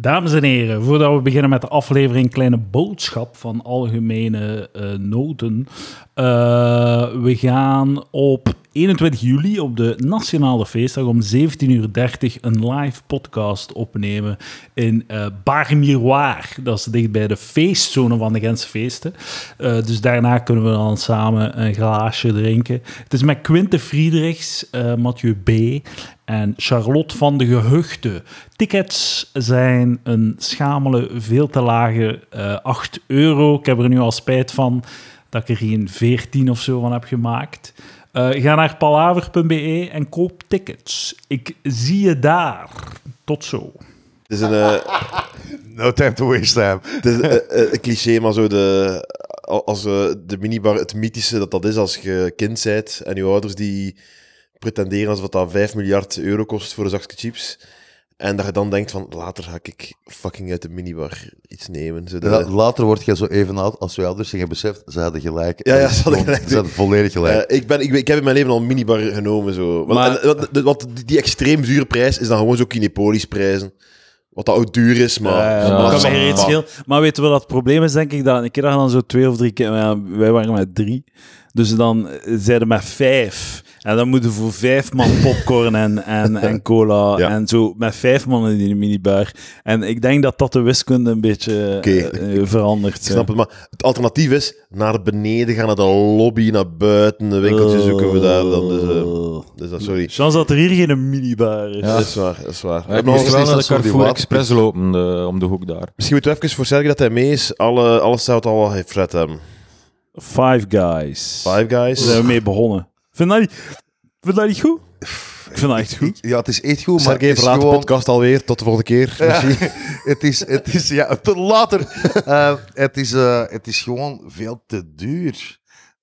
Dames en heren, voordat we beginnen met de aflevering Kleine Boodschap van Algemene eh, Noten. eh, we gaan op 21 juli, op de Nationale Feestdag, om 17.30 uur een live podcast opnemen in eh Bar Miroir. Dat is dicht bij de feestzone van de Gentse feesten. Eh, dus daarna kunnen we dan samen een glaasje drinken. Het is met Quinte Friedrichs, eh, Mathieu B. en Charlotte van de Gehuchten. Tickets zijn een schamele, veel te lage eh 8 euro. Ik heb er nu al spijt van dat ik er geen 14 of zo van heb gemaakt. Eh, ga naar palaver.be en koop tickets. Ik zie je daar. Tot zo. Het is een, eh, No time to waste time. het is, eh, een cliché, maar zo de, als de minibar, het mythische dat dat is als je kind bent en je ouders die pretenderen alsof dat 5 miljard euro kost voor een zakje chips. En dat je dan denkt van, later ga ik fucking uit de minibar iets nemen. Ja, later word je zo even oud als je ouders zich hebben beseft, ze hadden gelijk. Ja, ja, Dat ze hadden gelijk. Ze hadden volledig gelijk. Eh, ik, ben, ik, heb in mijn leven al een minibar genomen. Zo. Want, Maar- en, wat, die, extreem dure prijs is dan gewoon zo Kinepolis prijzen. Wat dat ook duur is, maar... Ja, maar- dat kan maar- schelen. Maar weten we wat het probleem is, denk ik? Dat een keer dat je dan zo twee of drie keer... Ja, wij waren met drie. Dus dan zeiden met vijf. En dan moeten we voor vijf man popcorn en, en, en cola. Ja. En zo met vijf man in die minibar. En ik denk dat dat de wiskunde een beetje eh, eh, verandert. Ik snap het, maar het alternatief is naar beneden gaan, naar de lobby, naar buiten, een winkeltje zoeken we daar. Dan, dus, eh, dus dat, sorry. Chance dat er hier geen minibar is. Dat is waar, dat is waar. Ja, ik nog moest eens- wel naar de Carrefour. Express lopen de- om de hoek daar. Misschien moeten we even voor dat hij mee is. Alle, alles zou het al wel heeft Fred hem. Five Guys. Five Daar Guys. zijn we mee begonnen. Vind je dat niet, vind je dat niet goed? Ik vind dat echt goed. Ja, het is echt goed, maar Sergej, de gewoon... podcast alweer. Tot de volgende keer. Ja, het is, het is, ja, tot later. Eh, het, is, eh, het is gewoon veel te duur.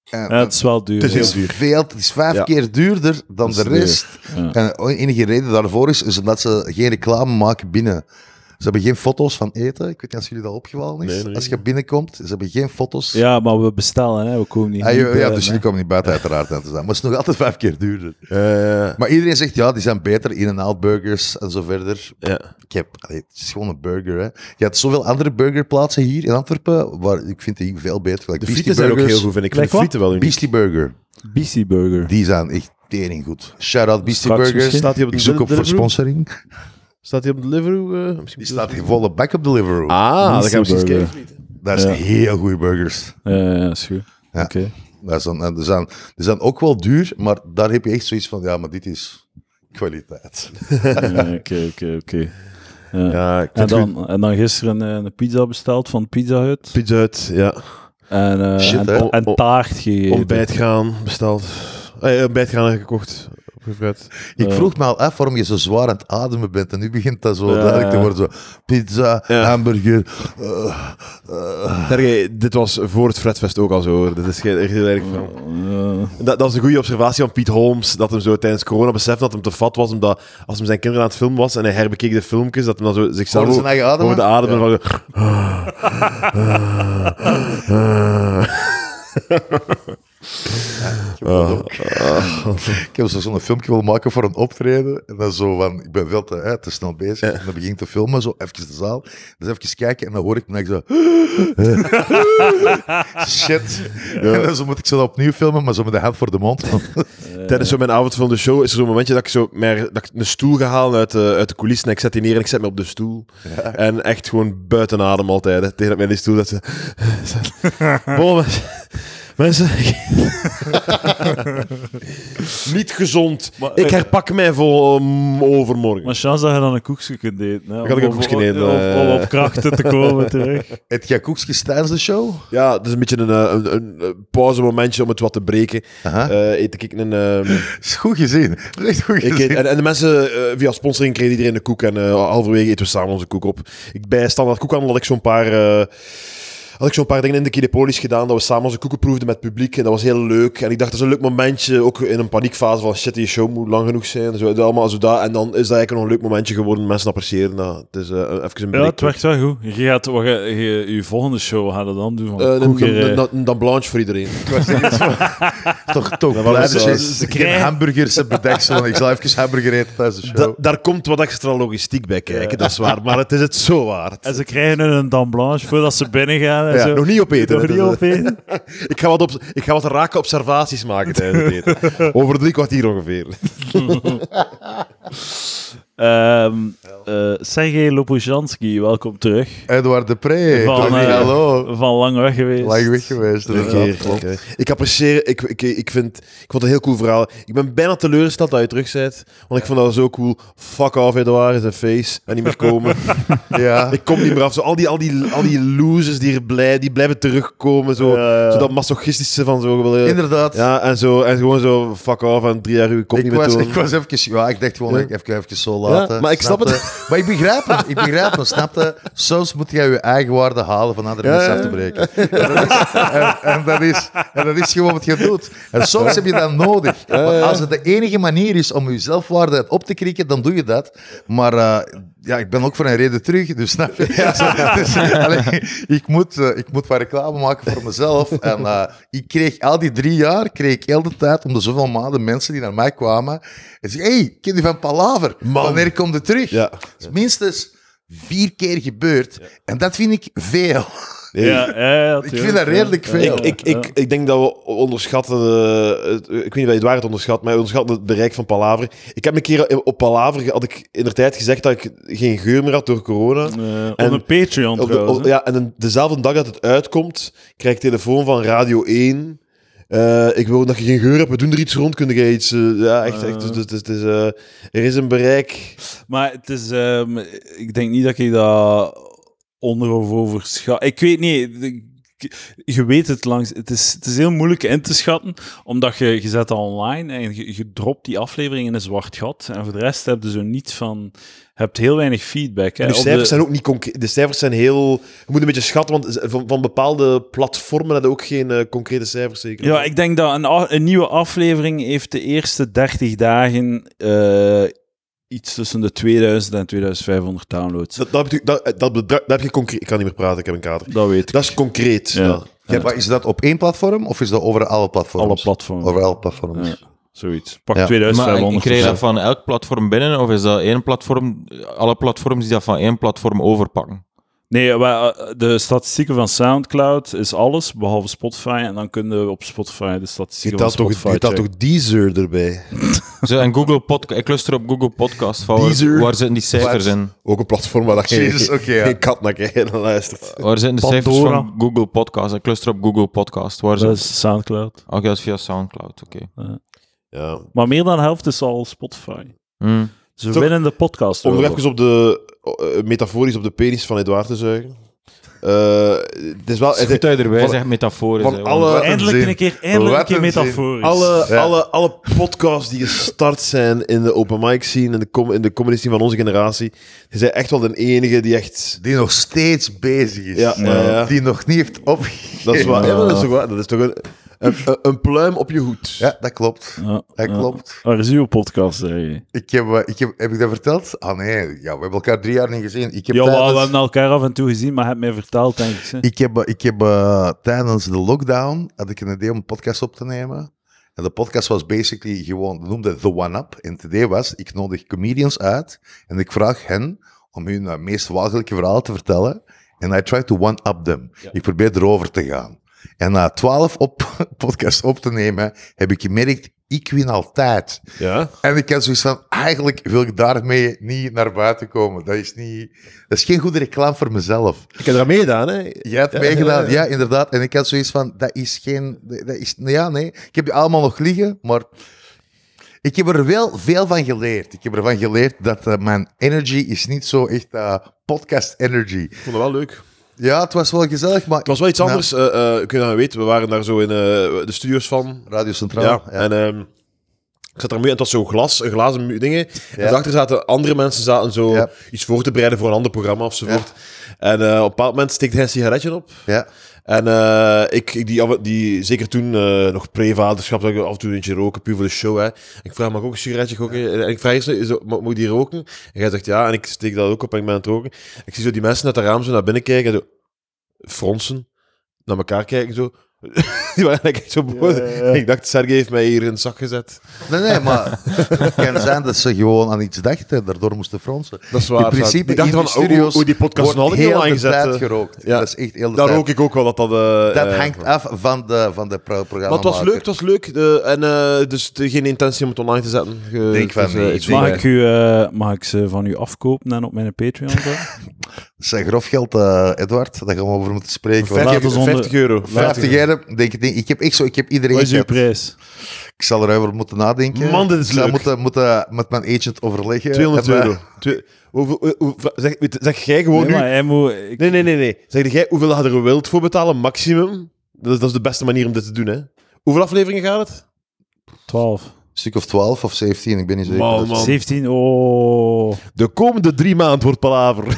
En, Ja, het is wel duur. Het is heel duur. veel, het is vijf Ja. keer duurder dan de rest. Ja. En de enige reden daarvoor is, is omdat ze geen reclame maken binnen. Ze hebben geen foto's van eten. Ik weet niet of jullie dat opgevallen is. Nee, nee. Als je binnenkomt, ze hebben geen foto's. Ja, maar we bestellen, hè. we komen niet. Ah, ja, niet ja, bij, dus hè. jullie komen niet buiten uiteraard aan te zijn. Maar het is nog altijd vijf keer duurder. Eh, Maar iedereen zegt, ja, die zijn beter. In-N-Out burgers en zo verder. ja. Ik heb, allee, het is gewoon een burger, hè. Je hebt zoveel andere burgerplaatsen hier in Antwerpen, waar ik vind die veel beter. Like De Beastie frieten zijn ook heel goed, vind ik. Ik Like vind de frieten wel uniek. Beastie Burger, BC Burger. die zijn echt tering goed. Shout-out Beastie Straks Burgers. Staat op de Ik zoek op voor Deliveroo? sponsoring. Staat hij op de Deliveroo? eh, misschien Die staat volle back op Deliveroo. Ah, dan gaan we eens kijken. Dat is Ja. heel goede burgers. Ja, ja, is goed. Ja. Oké. Dat zijn, die, zijn, die zijn ook wel duur, maar daar heb je echt zoiets van, ja, maar dit is kwaliteit. Oké, oké, oké. Ja. Ja, ik En dan, en dan gisteren eh, een pizza besteld van Pizza Hut. Pizza Hut, ja. En, eh, Shit, en, taart gegeten. Ontbijt gaan besteld. Eh, ontbijt gaan gekocht. Ik vroeg me al af waarom je zo zwaar aan het ademen bent. En nu begint dat zo duidelijk te worden. Zo, pizza, hamburger. Sergej, dit was voor het Fredfest ook al zo. hoor. Dit is geen echt heel erg van. Dat, dat is een goede observatie van Piet Holmes. Dat hem zo tijdens corona besefte dat hem te fat was. Omdat als hem zijn kinderen aan het filmen was en hij herbekeek de filmpjes, dat hij dan zo zichzelf Hoorde zijn eigen ademen? hoorde ademen. Ik heb dat ook. Ik heb zo- zo'n filmpje willen maken voor een optreden. En dan zo van, ik ben veel te, hè, te snel bezig. En dan begin ik te filmen, zo even de zaal. Dus even kijken en dan hoor ik me zo... Shit. En dan zo moet ik zo opnieuw filmen, maar zo met de hand voor de mond. Tijdens zo mijn avond van de show is er zo'n momentje dat ik, zo meer, dat ik een stoel ga halen uit de, uit de coulissen en ik zet die neer en ik zet me op de stoel. En echt gewoon buiten adem altijd. Hè, tegen dat mijn die stoel dat ze... Bon, mensen-. Niet gezond. Maar- ik herpak mij voor um, overmorgen. maar chance dat je dan een koekje kunt eten. Hè, had ik om een op- koekje om- eten, Om, eh. om op krachten te komen terug. Heb jij koekjes tijdens de show? Ja, het is een beetje een, eh, een, een, een pauzemomentje om het wat te breken. Eh eet ik een... ehm, is goed gezien. Dat is echt goed Ik gezien. eet- en, en de mensen, eh, via sponsoring kreeg iedereen een koek en eh halverwege eten we samen onze koek op. Ik, bij standaard koekhandel had ik zo'n paar... eh, had ik zo'n paar dingen in de Kinepolis gedaan, dat we samen onze koeken proefden met het publiek. En dat was heel leuk. En ik dacht, dat is een leuk momentje, ook in een paniekfase van shit, die show moet lang genoeg zijn. Zo, allemaal zo dat. En dan is dat eigenlijk nog een leuk momentje geworden. Mensen appreciëren dat. Het is eh, even een Ja, break. het werkt wel goed. Je gaat, wat je, je volgende show je dan doen van Eh, een- koekerij. een- een- een Dan Blanche voor iedereen. Toch, toch blij eh, ze geen krijgen- hamburgers hebt bedeksel. Ik zal even hamburger eten tijdens de show. Da- daar komt wat extra logistiek bij kijken, dat is waar. Maar het is het zo waard. En ze krijgen nu een dame blanche voordat ze binnen gaan en Ja, zo. nog niet opeten. Nog niet dus, opeten. eh, ik, ga wat op, ik ga wat rake observaties maken tijdens het eten. Over drie kwartier ongeveer. Ehm eh, Sergej Lopujanski, welkom terug. Edouard Depree. Van, eh, hallo. Van lang weg geweest. Lang weg geweest. Ik apprecieer, ik, ik, ik, vind, ik vond het een heel cool verhaal. Ik ben bijna teleurgesteld dat je terug bent, want ik vond dat zo cool. Fuck off, Edouard, is een face. En niet meer komen. Ja. ik kom niet meer af. Zo, al, die, al, die, al die losers die, er blij, die blijven terugkomen. Zo, zo dat masochistische van zo. je- Inderdaad. Ja, en, zo, en gewoon zo, fuck off, en drie jaar uw kop niet Ik meer was, tonen. ik was even... Ja, ik dacht gewoon, Ja. ik even, even zo laten. maar ik snap Snapte? Maar ik begrijp het. Ik begrijp het, snapte? Soms moet je je eigen waarde halen van andere Ja, mensen ja. af te breken. En dat, is, en, en dat is, en dat is gewoon wat je doet. En soms heb je dat nodig. Want als het de enige manier is om je zelfwaarde op te krikken, dan doe je dat. Maar eh, ja, ik ben ook voor een reden terug, dus snap je? Dus, allee, ik, moet, eh, ik moet wat reclame maken voor mezelf. En eh, ik kreeg al die drie jaar, kreeg ik heel de tijd om de zoveel maanden mensen die naar mij kwamen en zeggen, hey, ken die van Palaver. Man. Wanneer komt het terug? Ja. Dat minstens vier keer gebeurd. En dat vind ik veel. Nee. Ja, ja, ja, Ik vind dat redelijk ja, veel. Ik, ik, ja. ik denk dat we onderschatten, eh, ik weet niet of je het waar het onderschat, maar we onderschatten het bereik van Palaver. Ik heb een keer op Palaver, had ik in de tijd gezegd dat ik geen geur meer had door corona. En op een Patreon Op de- trouwens. op- ja, en een- dezelfde dag dat het uitkomt, krijg ik telefoon van Radio 1. Eh, ik wil dat je geen geur hebt, we doen er iets rond. Kun jij iets... eh, ja, echt. echt dus, dus, dus, dus, eh, er is een bereik. Maar het is, ehm, ik denk niet dat je dat onder of overschat. Ik weet niet. Je weet het langs. Het is, het is heel moeilijk in te schatten, omdat je, je zet dat online en je, je dropt die aflevering in een zwart gat. En voor de rest heb je zo niets van. Hebt heel weinig feedback. Hè. De cijfers de- zijn ook niet concreet. De cijfers zijn heel... Je moet een beetje schatten, want van, van bepaalde platformen hebben ook geen eh, concrete cijfers zeker. Ja, ik denk dat een, een nieuwe aflevering heeft de eerste 30 dagen eh, iets tussen de 2000 en 2500 downloads. Dat, dat, heb je, dat, dat, dat, dat heb je concreet... Ik kan niet meer praten, ik heb een kater. Dat weet ik. Dat is concreet. Ja. Ja. Ja, maar is dat op één platform of is dat over alle platforms? Alle platforms. Over alle platforms. Ja, zoiets. Pak Ja. Maar 2500. krijg je dat van elk platform binnen, of is dat één platform, alle platforms die dat van één platform overpakken? Nee, wij, eh, de statistieken van Soundcloud is alles, behalve Spotify. En dan kunnen we op Spotify de statistieken van telt toch, Spotify je checken. toch Deezer erbij? Zo, en Google Podcast, ik luister op Google Podcast, van waar, waar zitten die cijfers in? Ook een platform waar dat geen, Jezus, oké, ja. geen kat naar kijkt en luistert. Waar zijn de cijfers van Google Podcast? Ik luister op Google Podcast. Waar Dat zijn... is Soundcloud. Oké, dat is via Soundcloud, oké. Ja. Maar meer dan de helft is al Spotify. Hmm. Ze Toch- winnen de podcast. Om nog even op de, eh, metaforisch op de penis van Edouard te zuigen. Eh, het is wel... Het goed zegt, metaforisch. van alle- Eindelijk zin. een keer, eindelijk een keer metaforisch. alle, Ja. alle, alle podcasts die gestart zijn in de open mic scene, in de, com in de comedy scene van onze generatie, die zijn echt wel de enige die echt... Die nog steeds bezig is. Ja, ja, ja. Die nog niet heeft opgegeven. Dat is, waar, ja, maar dat is toch, dat is toch een, een, een- een pluim op je hoed. Ja, dat klopt. Ja, Dat ja. klopt. Waar is uw podcast, zeg je? Ik heb, eh, ik heb, heb ik dat verteld? Ah nee, ja, we hebben elkaar drie jaar niet gezien. Ik heb Ja, tijdens- we hebben elkaar af en toe gezien, maar heb mij verteld, denk ik. hè. Ik heb, ik heb eh, tijdens de lockdown had ik een idee om een podcast op te nemen. En de podcast was basically gewoon, we noemden The One Up. En het idee was, ik nodig comedians uit en ik vraag hen om hun eh, meest walgelijke verhaal te vertellen. En I try to one-up them. Ik probeer erover te gaan. En na twaalf op, podcasts op te nemen, heb ik gemerkt, ik win altijd. Ja? En ik had zoiets van, eigenlijk wil ik daarmee niet naar buiten komen. Dat is, niet, dat is geen goede reclame voor mezelf. Ik heb eraan meegedaan, hè. Jij hebt meegedaan, ja, inderdaad. En ik had zoiets van, dat is geen... Dat is, ja, nee. Ik heb die allemaal nog liggen, maar... Ik heb er wel veel van geleerd. Ik heb ervan geleerd dat eh, mijn energy is niet zo echt eh, podcast energy. Ik vond het wel leuk. Ja, het was wel gezellig, maar... Het was wel iets anders. eh eh, kun je dat weten, we waren daar zo in eh, de studio's van. Radio Centraal. Ja, Ja, en ehm, Ik zat daar mee en het was zo glas, een glazen dingen. En Ja. daarachter zaten andere mensen zaten zo Ja. iets voor te bereiden voor een ander programma ofzovoort. En op een bepaald moment steekt hij een sigaretje op. Ja. En eh, ik, die, die, zeker toen eh, nog pre-vaderschap, dat ik af en toe eentje roken, puur voor de show. Hè. Ik vraag, mag ik ook een sigaretje roken? En ik vraag eerst, is mag ik die roken? En hij zegt ja, en ik steek dat ook op en ik ben aan het roken. Ik zie zo die mensen uit het raam zo naar binnen kijken en zo fronsen, naar elkaar kijken zo. die waren echt zo boos. Ik dacht, Sergej heeft mij hier in een zak gezet. Nee, nee, maar het kan zijn dat ze gewoon aan iets dachten en daardoor moesten fronsen. Dat is waar. In principe, die dachten in van, de oh, studio's oh, die podcast wordt niet heel de aangezet. tijd eh. gerookt. Ja. Dat is echt heel de Daar tijd. rook ik ook wel dat dat... eh, Dat eh, hangt af van de, van de pro- programma. Maar het was leuk, het was leuk. De, en eh, dus de- geen intentie om het online te zetten. Ge- Denk van niet. iets Mag ik, u, mag ik ze van u afkopen en op mijn Patreon zetten? Dat is grof geld, eh, Edward. Daar gaan we over moeten spreken. mij. Want Laat 50, ons onder- 50 euro. 50 euro, denk ik, ik heb echt zo, ik heb iedereen Wat is uw prijs? Ik zal erover moeten nadenken. Man, dit is ik zal leuk. moeten, moeten met mijn agent overleggen. 200 En, eh, euro. Twee- hoeveel- hoe- hoe- zeg, weet- zeg jij gewoon Nee, nu... maar hij moet... ik- Nee, nee, nee, nee. Zeg jij hoeveel je er wilt voor betalen, maximum? Dat is, dat is de beste manier om dit te doen, hè. Hoeveel afleveringen gaat het? 12. Een stuk of 12 of 17, ik ben niet zeker. Man, Dus- man. 17, oh... De komende drie maanden wordt palaver.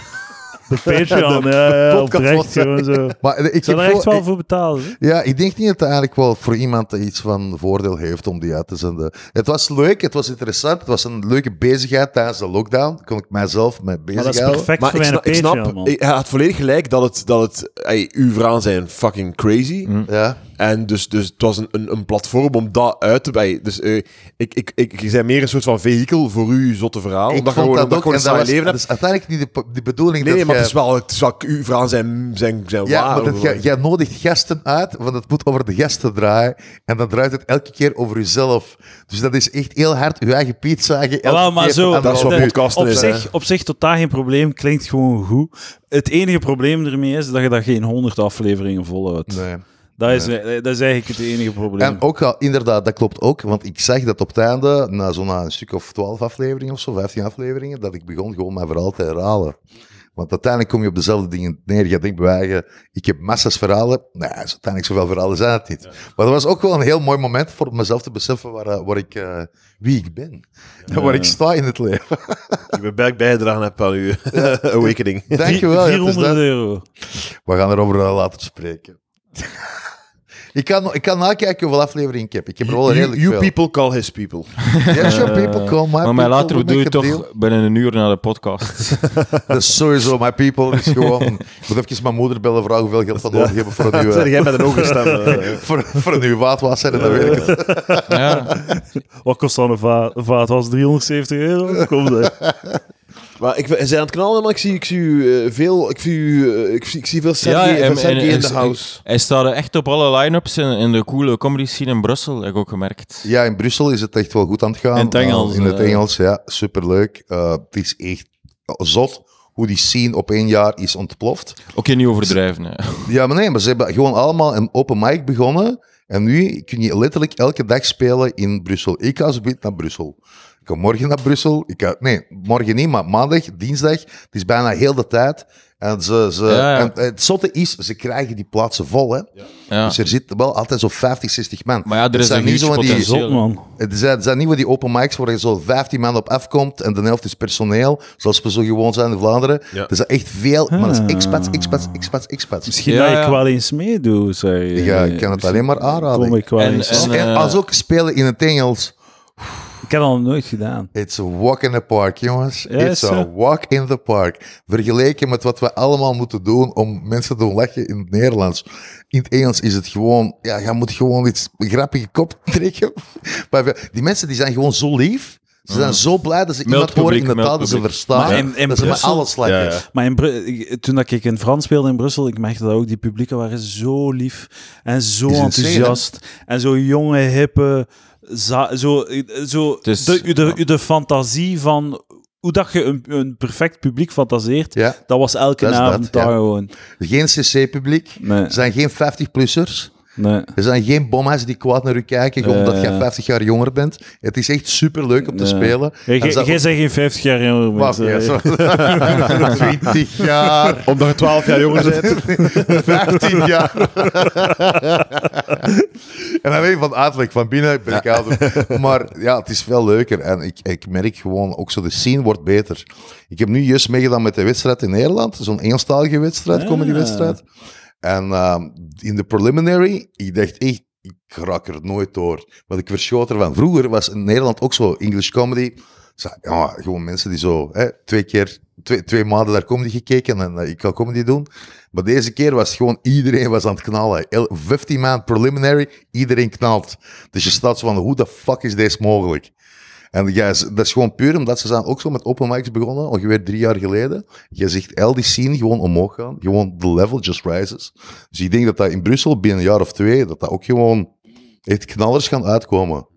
De Patreon, De ja, ja, podcast oprecht, was- gewoon zo. Maar eh, ik Ik zou heb er echt wel voor betalen. hè? Ja, ik denk niet dat het eigenlijk wel voor iemand iets van voordeel heeft om die uit te zenden. Het was leuk, het was interessant, het was een leuke bezigheid tijdens de lockdown. Kon ik mijzelf mee Maar dat is perfect Maar voor ik mijn ik Patreon, snap man. hij had volledig gelijk dat het, dat het ey, uw verhalen zijn fucking crazy. Ja, En dus, dus het was een, een, een platform om dat uit te bij. Dus eh, ik, ik, ik, je bent meer een soort van vehikel voor uw zotte verhaal. ik omdat je vond gewoon, dat omdat ook. je een saai leven dat is uiteindelijk niet de, de bedoeling Nee, dat maar het is wel, het is wel uw verhalen zijn, zijn, zijn Ja, waar. maar dat, jij, jij nodigt gasten uit, want het moet over de gasten draaien. En dan draait het elke keer over jezelf. Dus dat is echt heel hard uw eigen piet zagen. elke Wel, maar keer zo, dat is wat podcasten op, is, zich, hè. op zich totaal geen probleem, klinkt gewoon goed. Het enige probleem ermee is dat je dat geen 100 afleveringen volhoudt. Nee. Dat, is, dat is eigenlijk het enige probleem. En ook wel, inderdaad, dat klopt ook. Want ik zag dat op het einde, na zo'n een stuk of 12 afleveringen of zo, 15 afleveringen, dat ik begon gewoon mijn verhaal te herhalen. Want uiteindelijk kom je op dezelfde dingen neer. Je denkt bij ik heb massa's verhalen. Nee, uiteindelijk zoveel verhalen zijn het niet. Maar dat was ook wel een heel mooi moment voor mezelf te beseffen waar, eh, waar ik, eh, wie ik ben. En waar ik sta in het leven. Ik ben blij bijgedragen heb aan uw awakening. Dankjewel. ja, het is 400 dat. euro. We gaan erover eh, later spreken. Ik, kan, ik kan nakijken hoeveel afleveringen ik heb. Ik heb er wel You, redelijk you veel. people call his people. Yeah, sure, people call my Maar people. mij later we doe je deal. toch binnen een uur na de podcast. Dat is sowieso my people. is gewoon... Ik moet even mijn moeder bellen, vragen hoeveel geld van nodig hebben voor een Zeg nieuwe... jij met een ogenstem. eh, Voor, voor een nieuwe vaatwasser en dan weet ik het. ja. Wat kost dan een va vaat? Was 370 euro? Kom daar. Maar ik zijn aan het knallen, maar ik zie, ik zie eh, veel. Ik zie, u, eh, ik zie, ik zie veel Ja, en- en- in de house. Hij staat er echt op alle line-ups in, in de coole comedy scene in Brussel, heb ik ook gemerkt. Ja, in Brussel is het echt wel goed aan het gaan. In het Engels, Uh, in het eh. Engels, ja. Superleuk. Uh, het is echt zot hoe die scene op één jaar is ontploft. Oké, niet overdrijven. Hè. Ja, maar nee, maar ze hebben gewoon allemaal een open mic begonnen. En nu kun je letterlijk elke dag spelen in Brussel. Ik ga zo naar Brussel. Ik ga morgen naar Brussel. Ik ga, nee, morgen niet, maar maandag, dinsdag. Het is bijna heel de tijd. En, ze, ze, Ja, ja. en het zotte is, ze krijgen die plaatsen vol. Hè? Ja. Dus er zitten wel altijd zo'n 50, 60 man. Maar ja, er is zijn een niet zo die-. Zot, man. Het zijn, het zijn niet die open mics waar je zo 15 man op afkomt en de helft is personeel, zoals we zo gewoon zijn in Vlaanderen. Ja. Er zijn echt veel, maar dat is Ah. expats, expats, expats, expats. Misschien Ja, dat ik wel eens meedoe, zeg. Ja, ik kan het alleen maar aanraden. Kom ik wel En- eens. en- En als ook spelen in het Engels. Ik heb nog nooit gedaan. It's a walk in the park, jongens. Ja, It's a walk in the park. Vergeleken met wat we allemaal moeten doen om mensen te doen lachen in het Nederlands. In het Engels is het gewoon, ja, je moet gewoon iets een grappige kop trekken. Maar die mensen die zijn gewoon zo lief. Ze zijn zo blij dat ze iemand horen in de publiek, taal dat ze publiek. verstaan. Maar in- in dat ze met Brussel- alles. Ja, ja. Maar in toen dat ik in Frans speelde in Brussel, ik merkte dat ook die publieken waren zo lief en zo insane, enthousiast. En zo jonge, hippe, zo, zo is- de, de, de, fantasie van hoe dat je een, een perfect publiek fantaseert, Ja. dat was elke Dat avond dat, daar ja. gewoon. Geen CC-publiek. Nee. Zijn geen 50-plussers. Nee. Er zijn geen bomma's die kwaad naar u kijken, Ja, omdat jij ja. 50 jaar jonger bent. Het is echt super leuk om te Ja. spelen. Jij jij bent geen 50 jaar jonger. Wacht, mensen. ja, zo- 20 jaar. Omdat je 12 jaar jonger bent. 15 jaar. en dan weet je van uiterlijk, van binnen ben ik ouder. Maar ja, het is veel leuker. En ik, ik merk gewoon, ook zo de scene wordt beter. Ik heb nu juist meegedaan met de wedstrijd in Nederland. Zo'n Engelstalige wedstrijd, Ah. comedy-wedstrijd. En ehm, in de preliminary, ik dacht echt, ik raak er nooit door. Want ik verschoot ervan. Vroeger was in Nederland ook zo English comedy. Ja, gewoon mensen die zo hè, twee keer, twee, twee maanden naar comedy gekeken en eh, ik ga comedy doen. Maar deze keer was gewoon iedereen was aan het knallen. El- 15 man preliminary, iedereen knalt. Dus je staat zo van, hoe de fuck is deze mogelijk? En ja, dat is gewoon puur omdat ze zijn ook zo met open mics begonnen, ongeveer drie jaar geleden. Je ziet al die scene gewoon omhoog gaan. Gewoon the level just rises. Dus ik denk dat dat in Brussel binnen een jaar of twee, dat dat ook gewoon echt knallers gaan uitkomen.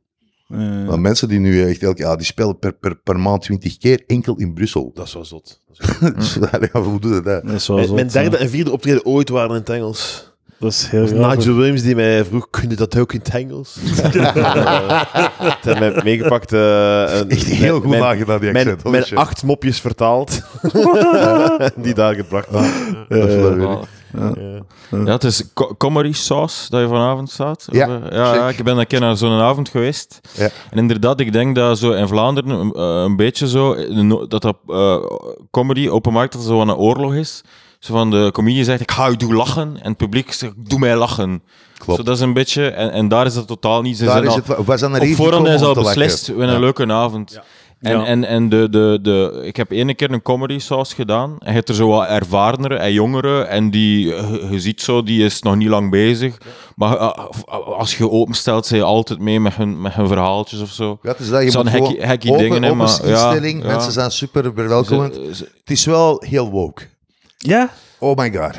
Eh, Want mensen die nu echt elke, ja, die spelen per, per, per maand 20 keer enkel in Brussel. Dat is wel zot. Dat is wel zot. Dus, ja, hoe doe je dat? dat is wel Mijn, zot, mijn ja. derde en vierde optreden ooit waren in het Engels. Dat is heel Dat was grappig. Nigel Williams die mij vroeg, kun je dat ook in het Engels? Het heeft mij meegepakt. eh, een- Echt heel goed mijn- nagedaan, die Mijn, accent. Mijn shit. acht mopjes vertaald. die daar gebracht Ja, dat is wel weer- Ja. Ja, het is co- comedy sauce dat je vanavond staat. Ja, eh, ja, ik ben een keer naar zo'n avond geweest. Ja. En inderdaad, ik denk dat zo in Vlaanderen een, eh, een beetje zo, eh, dat dat eh, comedy, open markt, dat zo een oorlog is. Zo van de comedian zegt, ik ga u doen lachen. En het publiek zegt, doe mij lachen. Klopt. Zo, dat is een beetje, en, en daar is dat totaal niet. Ze Daar zijn is al- het, we zijn er op voorhand is al beslist, we hebben een leuke avond. En, Ja. en, en de, de, de, ik heb ene keer een comedy sauce gedaan. En je hebt er zo wat ervarenere en jongeren. En die, eh, je, je ziet zo, die is nog niet lang bezig. Maar eh, als je openstelt, zijn je altijd mee met hun, met hun verhaaltjes of zo. Ja, het is dat, je moet hekkie- gewoon hekkie open, dingen, hè, open maar ja, instelling. ja. Mensen zijn super verwelkomend. Het is wel heel woke. Ja? Oh my god.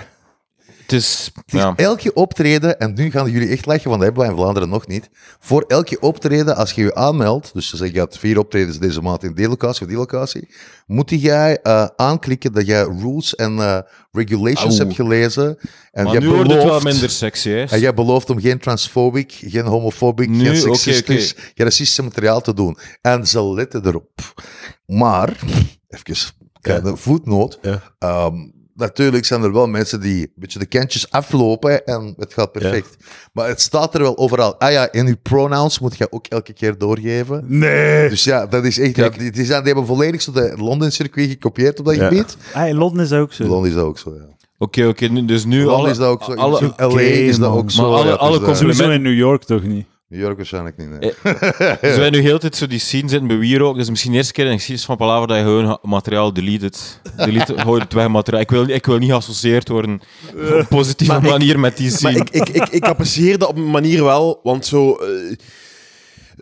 Het is, Het is ja. elke optreden, en nu gaan jullie echt lachen, want dat hebben we in Vlaanderen nog niet. Voor elke optreden, als je je aanmeldt, dus je zegt je hebt vier optredens deze maand in die locatie of die locatie, moet jij eh, aanklikken dat jij rules en eh, regulations hebt gelezen. En Maar jij nu wordt het wel belooft- minder sexy, hè. En jij belooft om geen transfobic, geen homofobic, Nu, geen seksistisch, geen racistisch materiaal te doen. En ze letten erop. Maar, even kleine voetnoot. Ja. Ehm, natuurlijk zijn er wel mensen die een beetje de kantjes aflopen en het gaat perfect. Maar het staat er wel overal. Ah ja, en uw pronouns moet je ook elke keer doorgeven. Nee. Dus ja, dat is echt... Ja, die, die, zijn, die hebben volledig zo de Londen-circuit gekopieerd op dat Ja. gebied. Ah, in Londen is dat ook zo. Londen is dat ook zo, ja. Oké, oké, dus nu alle, is dat ook zo. alle, In LA is dat ook zo. Maar alle- alle is, eh, complimenten- Sowieso in New York toch niet? New York waarschijnlijk niet, nee. Dus wij nu heel tijd zo die scene zitten bij Wiro. ook. Dus misschien de eerste keer in de geschiedenis van Palaver dat je gewoon materiaal deleted. Delete, gooi het weg materiaal. Ik wil, ik wil niet geassocieerd worden op een positieve Maar ik- manier met die Maar scene. ik, ik, ik, ik apprecieer dat op een manier wel, want zo... eh,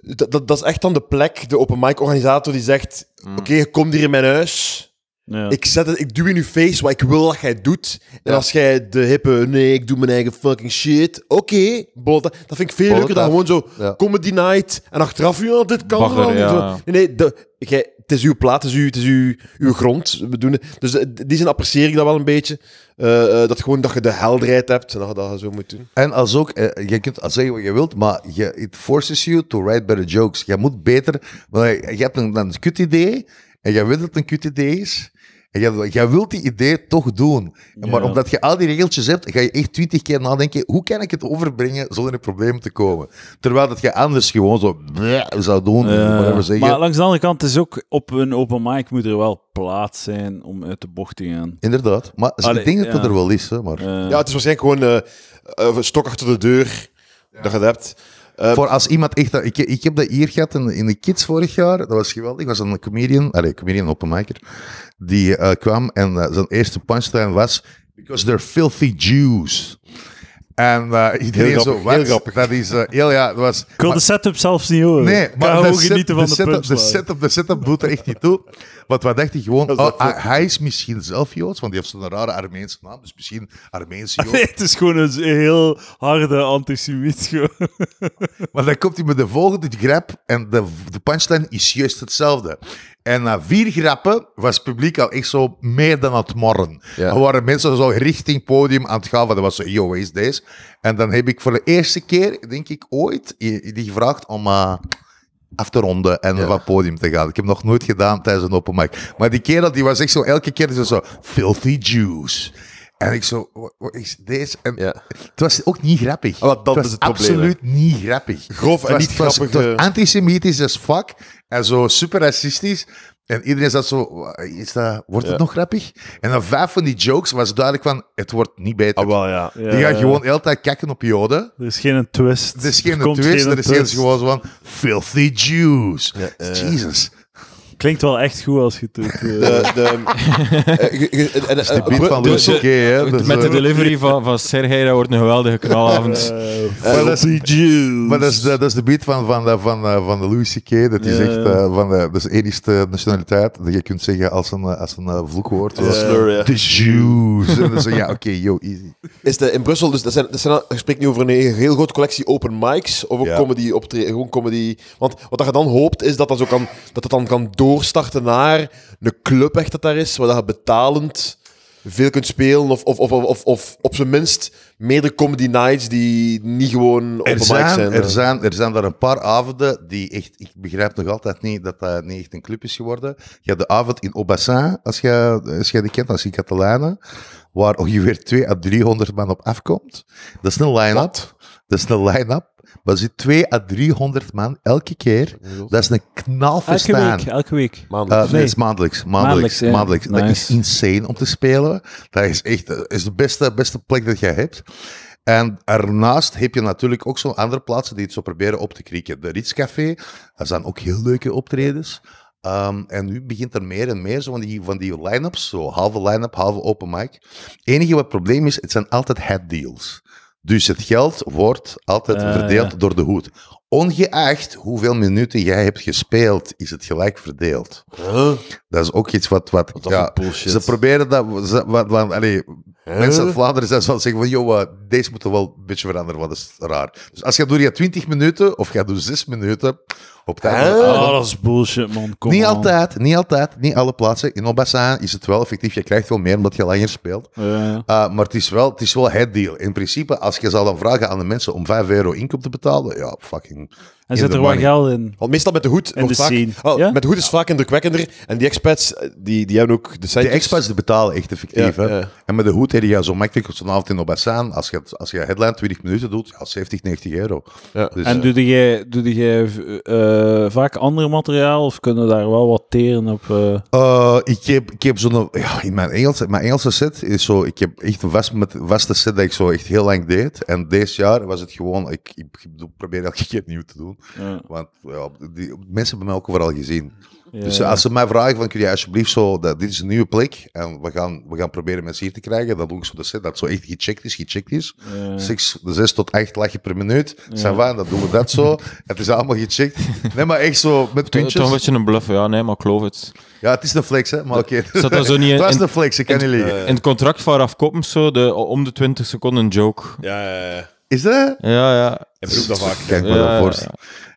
dat, dat, dat is echt dan de plek, de open mic organisator die zegt... Oké, je komt hier in mijn huis. Ja. Ik, zet het, ik duw in je face wat ik wil dat jij doet. En als jij de hippe, nee, ik doe mijn eigen fucking shit. Oké, bol- dat, vind ik veel Bol leuker dan af. gewoon zo Ja. comedy night. En achteraf, ja, dit kan Bagger, wel. en ja. Zo. Nee, nee, de, jij, het is uw plaat, het is uw, het is uw, uw grond. We doen het. Dus eh, die zin apprecieer ik dat wel een beetje. Eh, eh, dat gewoon dat je de helderheid hebt en dat je dat zo moet doen. En als ook, eh, je kunt al zeggen wat je wilt, maar je, it forces you to write better jokes. Je moet beter, want je, je hebt een, een kut idee en jij weet dat het een kut idee is. En jij, jij wilt die idee toch doen. En Maar Ja. omdat je al die regeltjes hebt, ga je echt twintig keer nadenken, hoe kan ik het overbrengen zonder in problemen te komen? Terwijl dat je anders gewoon zo bleh zou doen, zeggen. maar langs de andere kant is ook op een open mic moet er wel plaats zijn om uit de bocht te gaan. Inderdaad. Maar Allee, ik denk dat het ja. er wel is, hè, maar... Ja, het is waarschijnlijk gewoon een stok achter de deur dat je dat hebt. Eh, Voor als iemand echt... Ik, ik heb dat hier gehad in, de Kids vorig jaar. Dat was geweldig. was een comedian, allee, comedian openmaker, die eh, kwam en eh, zijn eerste punchline was because they're filthy Jews. En eh, iedereen Heel zo, grappig, wat? heel grappig. Dat is heel, ja, dat was... ik wil maar- de setup zelfs niet horen. Nee, maar de gewoon set- genieten van de, setup, de setup, de setup doet er echt niet toe. Want wat dacht hij gewoon, oh, wel hij, is misschien zelf Joods, want die heeft zo'n rare Armeense naam, dus misschien Armeense Jood. Nee, het is gewoon een heel harde antisemiet. gewoon. Maar dan komt hij met de volgende grap en de, de punchline is juist hetzelfde. En na vier grappen was het publiek al echt zo meer dan aan het morren. Ja. Er waren mensen zo richting podium aan het gaan. van, Dat was zo, yo, wat is deze? En dan heb ik voor de eerste keer, denk ik ooit, die gevraagd om eh, af te ronden en van het podium te gaan. Ik heb nog nooit gedaan tijdens een open mic. Maar die kerel, die was echt zo, elke keer zo, zo filthy juice. En ik zo, wat, is deze? En Ja. het was ook niet grappig. Ah, wat, dat het was is het probleem, absoluut niet grappig. Grof en was- niet het was- grappig, Het was antisemitisch as fuck. En zo super racistisch. En iedereen zat zo, is dat, wordt het Ja. nog grappig? En dan vijf van die jokes was duidelijk van, het wordt niet beter. Ah, wel, ja. Ja, Die gaan ja. gewoon de hele tijd kakken op joden. Er is geen twist. Er is geen twist, geen er is twist. gewoon zo van, filthy Jews. Jesus. Klinkt wel echt goed als je het doet. eh. De, de, eh, De en- beat van dus- Louis C.K., hè. Dus, Met de eh, delivery van, van Sergej, dat wordt een geweldige knalavond. Maar dat is, maar dat is, de, dat is de beat van, van, de- van, eh, van de Louis C.K. Dat is echt eh, van de, dat is de enige nationaliteit dat je kunt zeggen als een, eh, als een eh, vloekwoord. The Jews. En dan zeg je, ja, oké, yo, easy. Is de, in Brussel, dus dat zijn, dat zijn, je spreekt nu over een heel grote collectie open mics, of ook comedy optreden, gewoon comedy. Want wat je dan hoopt, is dat dat, zo kan, dat het dan kan doorstarten naar een club echt dat daar is, waar dat je betalend veel kunt spelen, of, of, of, of, of op zijn minst meerdere comedy nights die niet gewoon open Er mics zijn, er, eh. zijn, er zijn daar een paar avonden die echt... Ik begrijp nog altijd niet dat dat niet echt een club is geworden. Je hebt de avond in Aubassin, als je, als je die kent, als je Catalanen, waar ongeveer 2 à 300 man op afkomt. Dat is een line-up. Dat is een line-up. Maar er zit 2 à 300 man elke keer. Dat is een elke knalverstaan. week, elke week. Maandelijks. Uh, Nee. het maandelijks. Maandelijks. Maandelijks, maandelijks. ja. Dat is insane om te spelen. Dat is echt dat is de beste, beste plek dat jij hebt. En ernaast heb je natuurlijk ook zo andere plaatsen die het zo proberen op te krieken. De Ritzcafé, dat zijn ook heel leuke optredens. Ehm, en nu begint er meer en meer zo van die, van die line-ups, zo halve line-up, halve open mic. enige wat het probleem is, het zijn altijd head deals. Dus het geld wordt altijd Ah, verdeeld ja. door de hoed. Ongeacht hoeveel minuten jij hebt gespeeld, is het gelijk verdeeld. Huh? Dat is ook iets wat... wat, Wat ja, ze proberen dat... Ze, wat, wat, allee, Mensen uit Vlaanderen zijn zo zeggen van, joh, eh, deze moet er wel een beetje veranderen, want dat is raar. Dus als je door je 20 minuten, of je doet 6 minuten, op van Huh? Oh, dat is bullshit, man. Kom niet on. altijd, niet altijd, niet alle plaatsen. In Obassin is het wel effectief, je krijgt wel meer omdat je langer speelt. Uh, maar het is, wel, het is wel het deal. In principe, als je zal dan vragen aan de mensen om 5 euro inkoop te betalen, ja, fucking... En in zit the er wat money. geld in? Want meestal met de hoed de vaak, scene. wel, Ja? met de hoed is het vaak indrukwekkender. En die expats, eh, die, die hebben ook de expats die betalen echt effectief. Ja, hè. ja. En met de hoed heb je zo makkelijk op zo'n avond in Obassin, als je, als je headline 20 minuten doet, ja, 70, 90 euro. Ja. Dus, En eh, doe jij, doe jij eh, vaak ander materiaal of kunnen daar wel wat teren op? Uh, ik heb, ik heb zo'n... Ja, in mijn Engelse, mijn Engelse set is zo... Ik heb echt een vast, met, vaste set dat ik zo echt heel lang deed. En deze jaar was het gewoon... Ik, ik, ik probeer elke keer nieuw te doen. Ja, Want ja, die, mensen hebben mij ook overal gezien. ja, Dus ja. als ze mij vragen van... Kun je alsjeblieft zo... Dat, dit is een nieuwe plek. En we gaan, we gaan proberen mensen hier te krijgen. Dan doe ik zo de set dat zo echt gecheckt is. Gecheckt is. Ja. Zes, zes tot acht lachen per minuut. Ja. van, dan doen we dat zo. Het is allemaal gecheckt. Nee, maar echt zo met Toch puntjes. een beetje een bluff, ja, nee, maar ik geloof het. Ja, het is een flex, hè. Maar oké. Staat dat zo niet in- Het was een flex, ik kan niet liegen. In het contract van Raf Koppens zo, de, om de 20 seconden een joke. Ja, ja, ja. Is dat? Ja, ja. Ik bedoel dat vaak. Kijk maar Ja.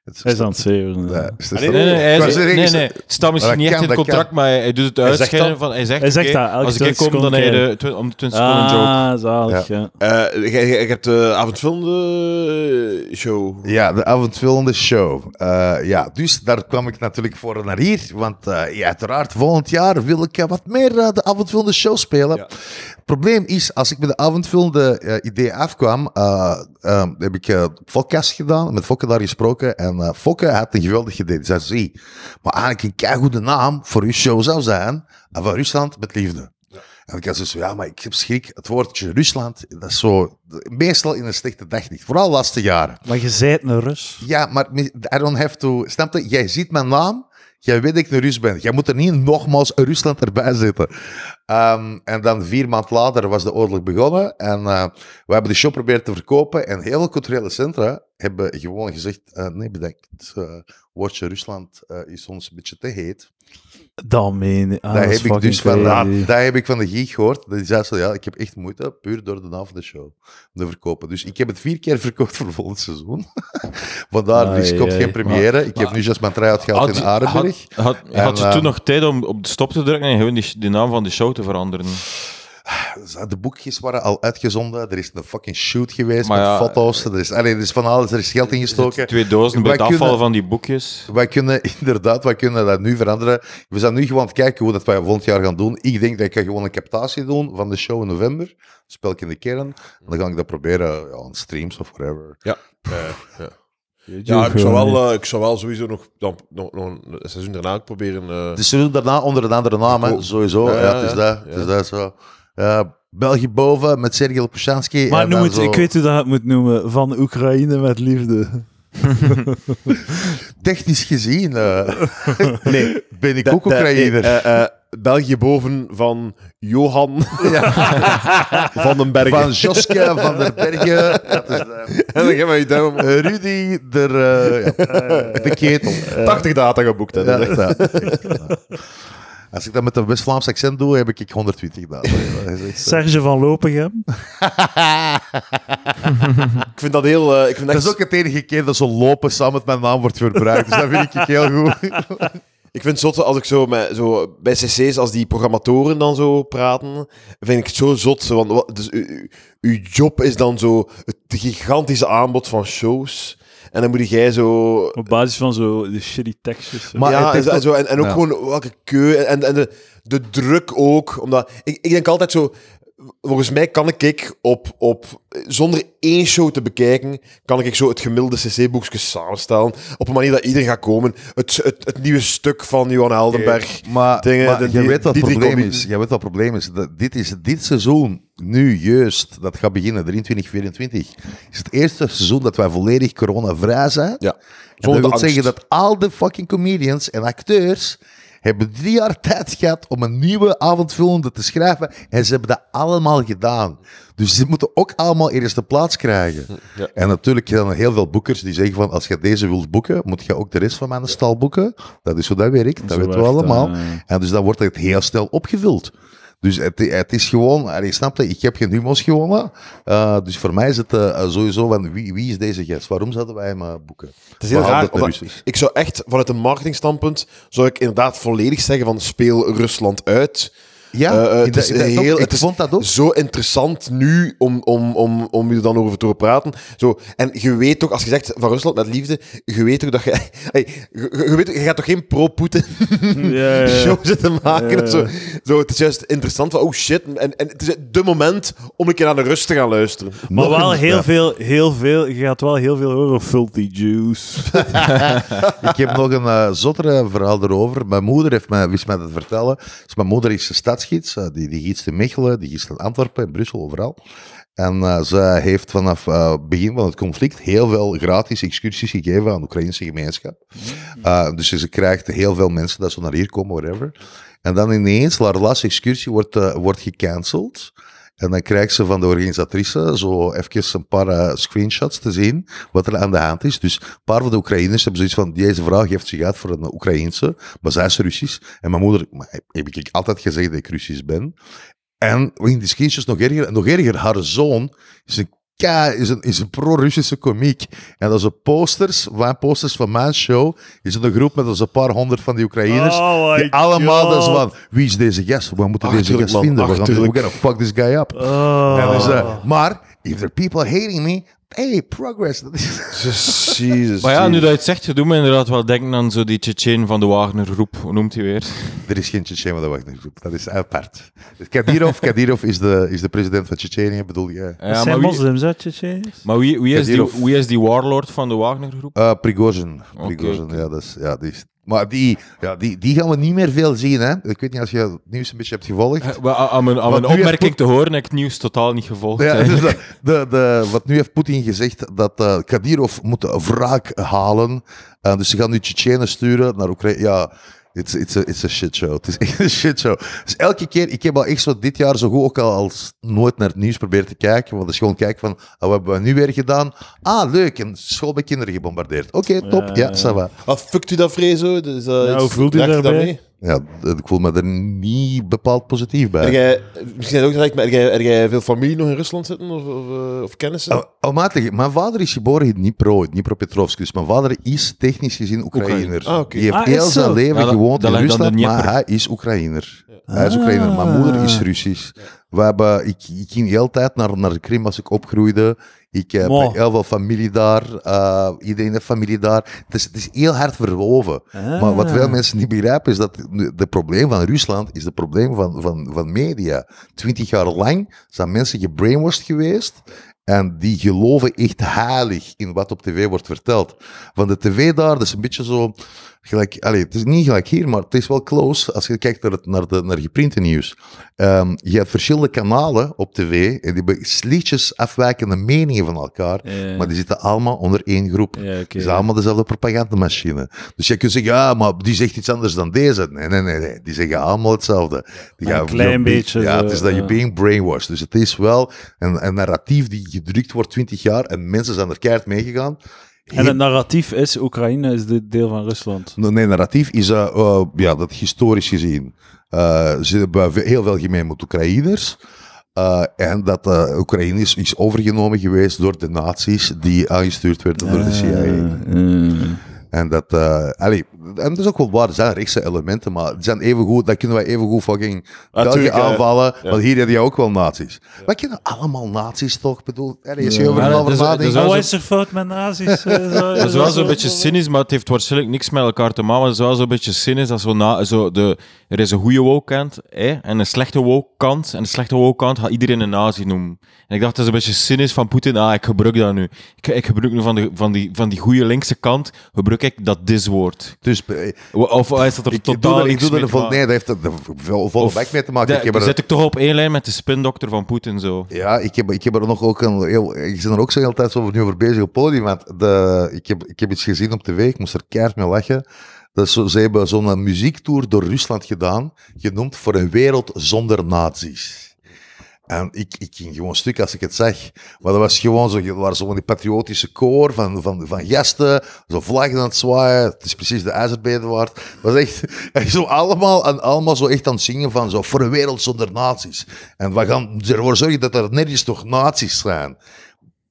Het Hij is aan het zeven. Is? Nee, nee, is- nee, is- nee. Het staat misschien dat niet echt in het contract, maar hij doet het dat. van... Hij zegt, Hij zegt dat, elke als ik hier 20 kom, dan heb je de, om de 20 seconden een joke. Ah, zalig, ja. Eh, hebt de avondfilm de show. Ja, de avondvullende show. Eh, ja, dus daar kwam ik natuurlijk voor naar hier. Want eh, ja, uiteraard, volgend jaar wil ik eh, wat meer eh, de avondvullende show spelen. Probleem is, als ik met de avondvullende eh, idee afkwam, eh, eh, heb ik eh podcast gedaan, met Fokke daar gesproken. En eh Fokke had een geweldig idee. Die zei, zie, maar eigenlijk een keigoede naam voor uw show zou zijn, van Rusland met liefde. En ik had zo, ja, maar ik heb schrik. Het woordje Rusland, dat is zo, meestal in een slechte daglicht. Vooral de laatste jaren. Maar je zijt een Rus. Ja, maar I don't have to... Snap je? Jij ziet mijn naam. Jij weet dat ik een Rus ben. Jij moet er niet nogmaals Rusland erbij zetten. Ehm, en dan vier maand later was de oorlog begonnen. En eh, we hebben de show proberen te verkopen. En heel veel culturele centra hebben gewoon gezegd, eh, nee bedankt, uh, woordje Rusland is ons een beetje te heet. Dan meen ik. Ah, dat, heb ik dus fucking van, dat heb ik van de geek gehoord. Die zei zo, ja, ik heb echt moeite, puur door de naam van de show, om te verkopen. Dus ik heb het vier keer verkocht voor volgend seizoen. Vandaar, dus ai. geen première. ik heb nu just mijn try-out gehad in je- Arenberg. had, had, En, had je eh, toen nog tijd om op de stop te drukken en gewoon die, die naam van de show te veranderen? De boekjes waren al uitgezonden. Er is een fucking shoot geweest Maar met ja, foto's. Er is, allee, er is van alles, er is geld ingestoken. Twee dozen bij Wij het afval kunnen- van die boekjes. Wij kunnen inderdaad, wij kunnen dat nu veranderen. We zijn nu gewoon aan het kijken hoe dat wij volgend jaar gaan doen. Ik denk dat ik ga gewoon een captatie doen van de show in november. Spel ik in de kern. En dan ga ik dat proberen ja, aan streams of whatever. Ja, ja, ja. ja ik, zou wel, eh, ik zou wel sowieso nog, dan, nog, nog een seizoen daarna proberen. eh, Dus ze doen daarna onder een andere naam, hè. Sowieso. Ja, Ja, het is ja, dat. Het is dat zo. Ja, België boven met Sergej Lopushansky. Maar moet, zo- ik weet hoe dat het moet noemen. Van Oekraïne met liefde. Technisch gezien eh, nee, ben ik ook Oekraïner. eh, eh, België boven van Johan van den Bergen. Van Joske van der Bergen. Dat is de- en dan gaan we je duim. Eh, Rudy, der, eh, ja, de ketel. 80 data geboekt. Hè, Ja, Als ik dat met een West-Vlaams accent doe, heb ik 120 dagen. Dat Serge van Lopegem. Ik vind dat heel... eh, ik vind Dat echt, is ook het enige keer dat zo lopen samen met mijn naam wordt verbruikt. Dus dat vind ik heel goed. Ik vind het zot als ik zo, met, zo bij cc's, als die programmatoren dan zo praten, vind ik het zo zot. zo, Want wat- dus, uw job is dan zo het gigantische aanbod van shows. En dan moet jij zo... Op basis van zo de shitty tekstjes. Maar ja, en, zo, en, zo, en, en ook Ja. gewoon welke keu en, en de, de druk ook. Omdat, ik, ik denk altijd zo, volgens mij kan ik op, op, zonder één show te bekijken, kan ik zo het gemiddelde cc-boekje samenstellen. Op een manier dat iedereen gaat komen. Het, het, het nieuwe stuk van Johan Heldenberg. Maar, Dingen, maar de- je die- weet wat het probleem is. Je weet wat het probleem is. Dat dit is dit seizoen, nu juist, dat gaat beginnen, 23, 24, is het eerste seizoen dat wij volledig coronavrij zijn. Ja. Dat wil angst. zeggen dat al de fucking comedians en acteurs hebben drie jaar tijd gehad om een nieuwe avondfilm te schrijven. En ze hebben dat allemaal gedaan. Dus ze moeten ook allemaal eerst de plaats krijgen. Ja. En natuurlijk zijn er heel veel boekers die zeggen van, als je deze wilt boeken, moet je ook de rest van mijn stal boeken. Dat is hoe dat werkt, dat Zo weten we allemaal. ja. En dus dan wordt het heel snel opgevuld. Dus het, het is gewoon, allee, snap je, ik heb geen humos gewonnen. Uh, dus voor mij is het uh, sowieso van wie, wie is deze gast? Waarom zouden wij hem uh, boeken? Het is heel raar. dat het omdat ik zou echt, vanuit een marketingstandpunt, zou ik inderdaad volledig zeggen van speel Rusland uit. Ja, Eh, eh, het de- is in de- heel- ik het is vond dat ook. Zo interessant nu om, om, om, om je er dan over te horen praten. Zo, en je weet toch, als je zegt van Rusland met liefde, je weet toch dat je... Hey, je, je weet, je gaat toch geen pro-Poetin Ja, ja, show ja. zitten maken? Ja, ja. of Zo, zo, het is juist interessant van, oh shit. En, en het is de moment om een keer naar de rust te gaan luisteren. Maar Nog wel een- heel ja. veel, heel veel, je gaat wel heel veel horen. Filthy juice. Ik heb nog een eh, zottere verhaal erover. Mijn moeder heeft mij, wist mij dat vertellen. Dus mijn moeder is een stadsgids. eh, die, die in Mechelen, die gietst in Antwerpen, in Brussel, overal. En eh, ze heeft vanaf het begin van het conflict heel veel gratis excursies gegeven aan de Oekraïnse gemeenschap. Eh, dus ze krijgt heel veel mensen dat ze naar hier komen, whatever. En dan ineens, haar laatste excursie wordt, eh, wordt gecanceld. En dan krijgt ze van de organisatrice zo even een paar eh, screenshots te zien wat er aan de hand is. Dus een paar van de Oekraïners hebben zoiets van, deze vraag heeft zich uit voor een Oekraïense, maar zij is Russisch. En mijn moeder, heb ik altijd gezegd dat ik Russisch ben. En in die screenshots nog erger, nog erger haar zoon is een, ka- is een, is een pro-Russische komiek. En dat zijn posters, van posters van mijn show, is een groep met een paar honderd van die Oekraïners. Oh die allemaal dat is van, wie is deze gast? We moeten deze gast man, vinden. We gaan, we fuck this guy up. Oh. Dus, eh, maar, if there are people hating me, hey, progress. Dat is- Jezus. Maar ja, nu dat je het zegt, je doet me inderdaad wel denken aan zo die Tsjetsjen van de Wagner groep. Hoe noemt hij weer? er is geen Tsjetsjen wat wacht groep. Dat is apart. Kadirov, Kadirov is de, is de president van Tsjetsjenië, bedoel je? Ja, Dat maar zijn wie, moslims, hè, Tsjetsjeniërs? maar wie, wie, is die, wie is die warlord van de Wagner groep? Uh, Prigozhin. Prigozhin, ja, dat is, ja, die is, maar die, ja, die, die gaan we niet meer veel zien. Hè? Ik weet niet als je het nieuws een beetje hebt gevolgd. Eh, wel, Aan mijn, aan mijn heeft opmerking te horen heb ik het nieuws totaal niet gevolgd. Ja, dus de, de, de, wat nu heeft Poetin gezegd dat eh Kadyrov moet wraak halen. Eh, dus ze gaan nu Tsjetsjenen sturen naar Oekraïne. Ja, It's, it's, a, it's a shit show. Het is echt een shit show. Dus elke keer, ik heb al echt zo dit jaar zo goed ook al als nooit naar het nieuws proberen te kijken. Want het is gewoon kijken van, ah, wat hebben we nu weer gedaan? Ah, leuk, een school bij kinderen gebombardeerd. Oké, top, ja, Ja. ça va. Ah, fuckt u dat zo? Dus, uh, Ja, hoe voelt u daarbij? dat mee? Ja, ik voel me er niet bepaald positief bij. Heb jij, misschien ook gelijk, maar heb jij, veel familie nog in Rusland zitten? Of, of, eh, of kennissen? Oh, oh, matig, mijn vader is geboren in Dnipro, Dnipropetrovsk. Dus mijn vader is technisch gezien Oekraïner. Ah. Die heeft Ah, heel zijn leven Ja, gewoond dat in Rusland, maar hij is Oekraïner. Hij is Oekraïner. Mijn moeder is Russisch. We hebben, ik, ik ging de hele tijd naar, naar de Krim als ik opgroeide. Ik heb heel veel familie daar. eh, iedereen heeft familie daar. Het is, het is heel hard verwoven. Maar wat veel mensen niet begrijpen is dat het probleem van Rusland is het probleem van, van, van media. Twintig jaar lang zijn mensen gebrainwashed geweest. En die geloven echt heilig in wat op tv wordt verteld. Van de tv daar, dat is een beetje zo... Gelijk, allez, het is niet gelijk hier, maar het is wel close als je kijkt naar, het, naar, de, naar geprinte nieuws. Ehm, je hebt verschillende kanalen op tv en die hebben lichtjes afwijkende meningen van elkaar. Ja. Maar die zitten allemaal onder één groep. Ja. Het is allemaal dezelfde propagandamachine. Dus je kunt zeggen, ja, maar die zegt iets anders dan deze. Nee, nee, nee, nee. Die zeggen allemaal hetzelfde. Die Een klein beetje, Ja, het is dat je being brainwashed. Dus het is wel een, een narratief die gedrukt wordt 20 jaar en mensen zijn er keihard meegegaan. En het narratief is, Oekraïne is dit deel van Rusland. Nee, narratief is eh, eh, ja, dat historisch gezien. eh, ze hebben heel veel gemeen met Oekraïners. En dat Oekraïne is, is overgenomen geweest door de nazi's die aangestuurd werden door de CIA. En dat, allee, en dat is ook wel waar, er zijn rechtse elementen, maar het zijn even goed, dat kunnen wij even goed fucking België ja. aanvallen, Ja. want hier heb je ook wel nazi's. Wij kennen allemaal nazi's toch, Ik bedoel, allee, als je Ja. over dat is- is is er fout met nazi's? eh, Dat is zo- wel zo- zo'n beetje cynisch, maar het heeft waarschijnlijk niks met elkaar te maken. Maar het is wel zo'n beetje cynisch. Dat zo na, zo de, er is een goede woke-kant hè, en een slechte woke-kant. En de slechte woke-kant gaat iedereen een nazi noemen. En ik dacht, dat is een beetje cynisch van Poetin. Ah, ik gebruik dat nu. Ik, ik gebruik nu van, de, van, die, van die goede linkse kant, gebruik ik dat diswoord. Dus eh, Of is dat er ik, totaal doe ik doe er vol, nee, dat heeft er vol, volle bek mee te maken. Ik heb er, zit ik toch op één lijn met de spindokter van Poetin zo. Ja, ik heb, ik heb er nog ook een heel. Ik ben er ook zo heel tijd over, nu over bezig op podium. Want de, ik, heb, ik heb iets gezien op tv, ik moest er keihard mee lachen. Dat zo, ze hebben zo'n muziektour door Rusland gedaan, genoemd voor een wereld zonder nazi's. En ik, ik ging gewoon stuk als ik het zag. Maar dat was gewoon zo, er waren zo die patriotische koor van, van, van gasten, zo vlaggen aan het zwaaien. Het is precies de ijzerbeden waard. Het was echt, echt zo allemaal, en allemaal zo echt aan het zingen van zo, voor een wereld zonder nazi's. En we gaan ervoor zorgen dat er nergens toch nazi's zijn.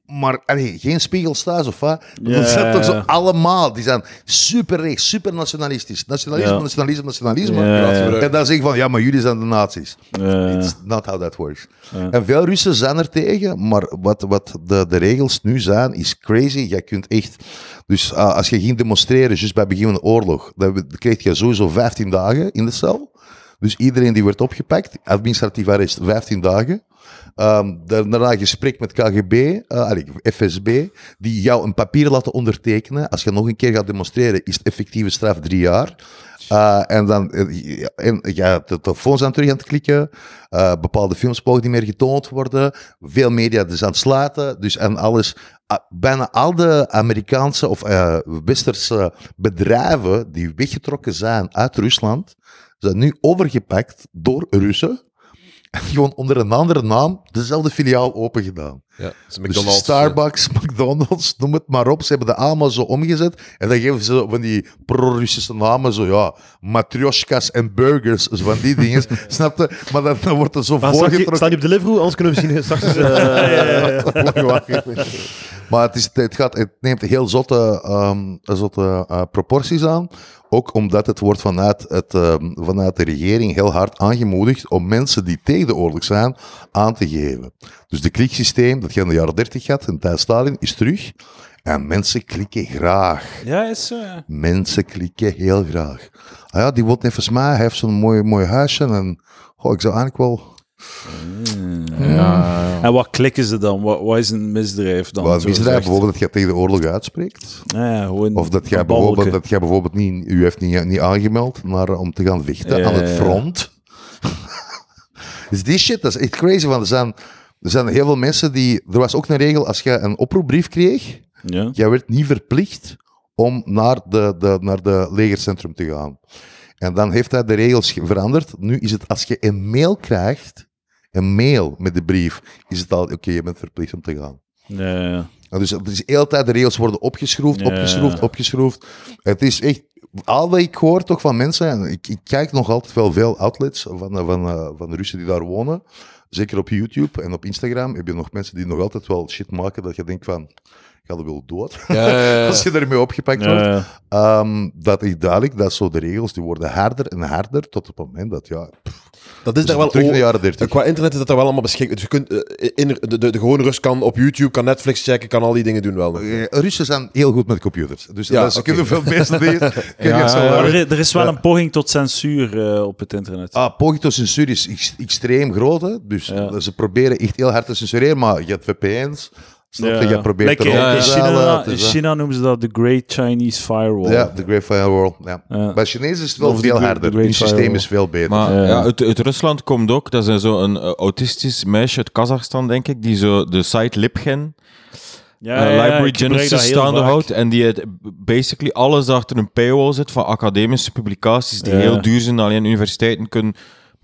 Maar allee, geen spiegels thuis of wat? Dat zijn toch zo allemaal. Die zijn super rechts, super nationalistisch. Nationalisme, nationalisme, nationalisme. En dan zeg je van, ja, maar jullie zijn de nazi's. It's not how that works. En veel Russen zijn er tegen, maar wat, wat de, de regels nu zijn, is crazy. Jij kunt echt... Dus ah, als je ging demonstreren, juist bij het begin van de oorlog, dan kreeg je sowieso 15 dagen in de cel. Dus iedereen die werd opgepakt, administratief arrest, 15 dagen. Ehm, daarna gesprek met KGB, eh, FSB, die jou een papier laten ondertekenen. Als je nog een keer gaat demonstreren, is het effectieve straf drie jaar. Eh, en dan eh, ja, de telefoons zijn terug aan het klikken. Bepaalde films mogen niet meer getoond worden. Veel media dus aan het sluiten. Dus en alles. ah, bijna al de Amerikaanse of westerse bedrijven die weggetrokken zijn uit Rusland, zijn nu overgepakt door Russen. Gewoon onder een andere naam dezelfde filiaal open gedaan. Ja, Dus McDonald's. Starbucks, McDonald's, noem het maar op. Ze hebben de allemaal zo omgezet. En dan geven ze van die pro-Russische namen, zo ja, matryoshkas en burgers, zo van die dingen. Snap je? Maar dan, dan wordt er zo Maar je, voorgetrokken. sta je op Deliveroo? Anders kunnen we misschien straks... eens, eh, Maar het, is, het, gaat, het neemt heel zotte, ehm, zotte eh, proporties aan. Ook omdat het wordt vanuit, het, ehm, vanuit de regering heel hard aangemoedigd om mensen die tegen de oorlog zijn aan te geven. Dus de kliksysteem, dat je in de jaren 30 had, in tijd Stalin, is terug. En mensen klikken graag. Ja, is zo. ja. Mensen klikken heel graag. Ah ja, die woont even mij, hij heeft zo'n mooi, mooi huisje. En goh, ik zou eigenlijk wel... En wat klikken ze dan? Wat, wat is een misdrijf dan? Wat zo misdrijf, bijvoorbeeld dat je tegen de oorlog uitspreekt. Ja, ja, gewoon Of dat jij een bijvoorbeeld, dat jij bijvoorbeeld niet, u heeft niet, niet aangemeld naar, om te gaan vechten Ja, aan het ja, ja. front. dus die shit, dat is echt crazy. Want er zijn, er zijn heel veel mensen die... Er was ook een regel, als je een oproepbrief kreeg, Ja. jij werd niet verplicht om naar de, de, naar de legercentrum te gaan. En dan heeft hij de regels ge- veranderd. Nu is het als je een mail krijgt, een mail met de brief, is het al, oké, je bent verplicht om te gaan. Ja, ja. Dus het is de hele tijd, de regels worden opgeschroefd, Ja. opgeschroefd, opgeschroefd. Het is echt, al wat ik hoor toch van mensen, en ik, ik kijk nog altijd wel veel outlets van, van, eh, van de Russen die daar wonen, zeker op YouTube en op Instagram, heb je nog mensen die nog altijd wel shit maken dat je denkt van, ga er wel dood, als je ermee opgepakt wordt. Ja, Ehm, dat is duidelijk, dat zo de regels, die worden harder en harder, tot op het moment dat, ja, Dat is daar wel terug in de o- jaren 30. Qua internet is dat er wel allemaal beschikbaar. Dus je kunt, eh, in, de, de, de gewone Rus kan op YouTube, kan Netflix checken, kan al die dingen doen wel. Eh, Russen zijn heel goed met computers, dus Ja, ze kunnen veel meeste dingen. er, er is wel een poging tot censuur eh, op het internet. Ah, poging tot censuur is ex- extreem groot. Hè? Dus Ja. ze proberen echt heel hard te censureren, maar je hebt VPN's. Snap je? Je probeert Like, erop in, te in zalen, China, het in eh, China noemen ze dat de Great Chinese Firewall. Ja, de Great Firewall. Ja. Ja. Bij Chinezen is het wel Of veel harder. the Hun systeem is veel beter. Maar Ja. ja, uit, uit Rusland komt ook, dat is zo'n uh, autistisch meisje uit Kazachstan, denk ik, die zo de site Libgen, Ja, ja, Library Genesis staande houdt. En die het basically alles achter een paywall zit van academische publicaties die Ja. heel duur zijn, alleen universiteiten kunnen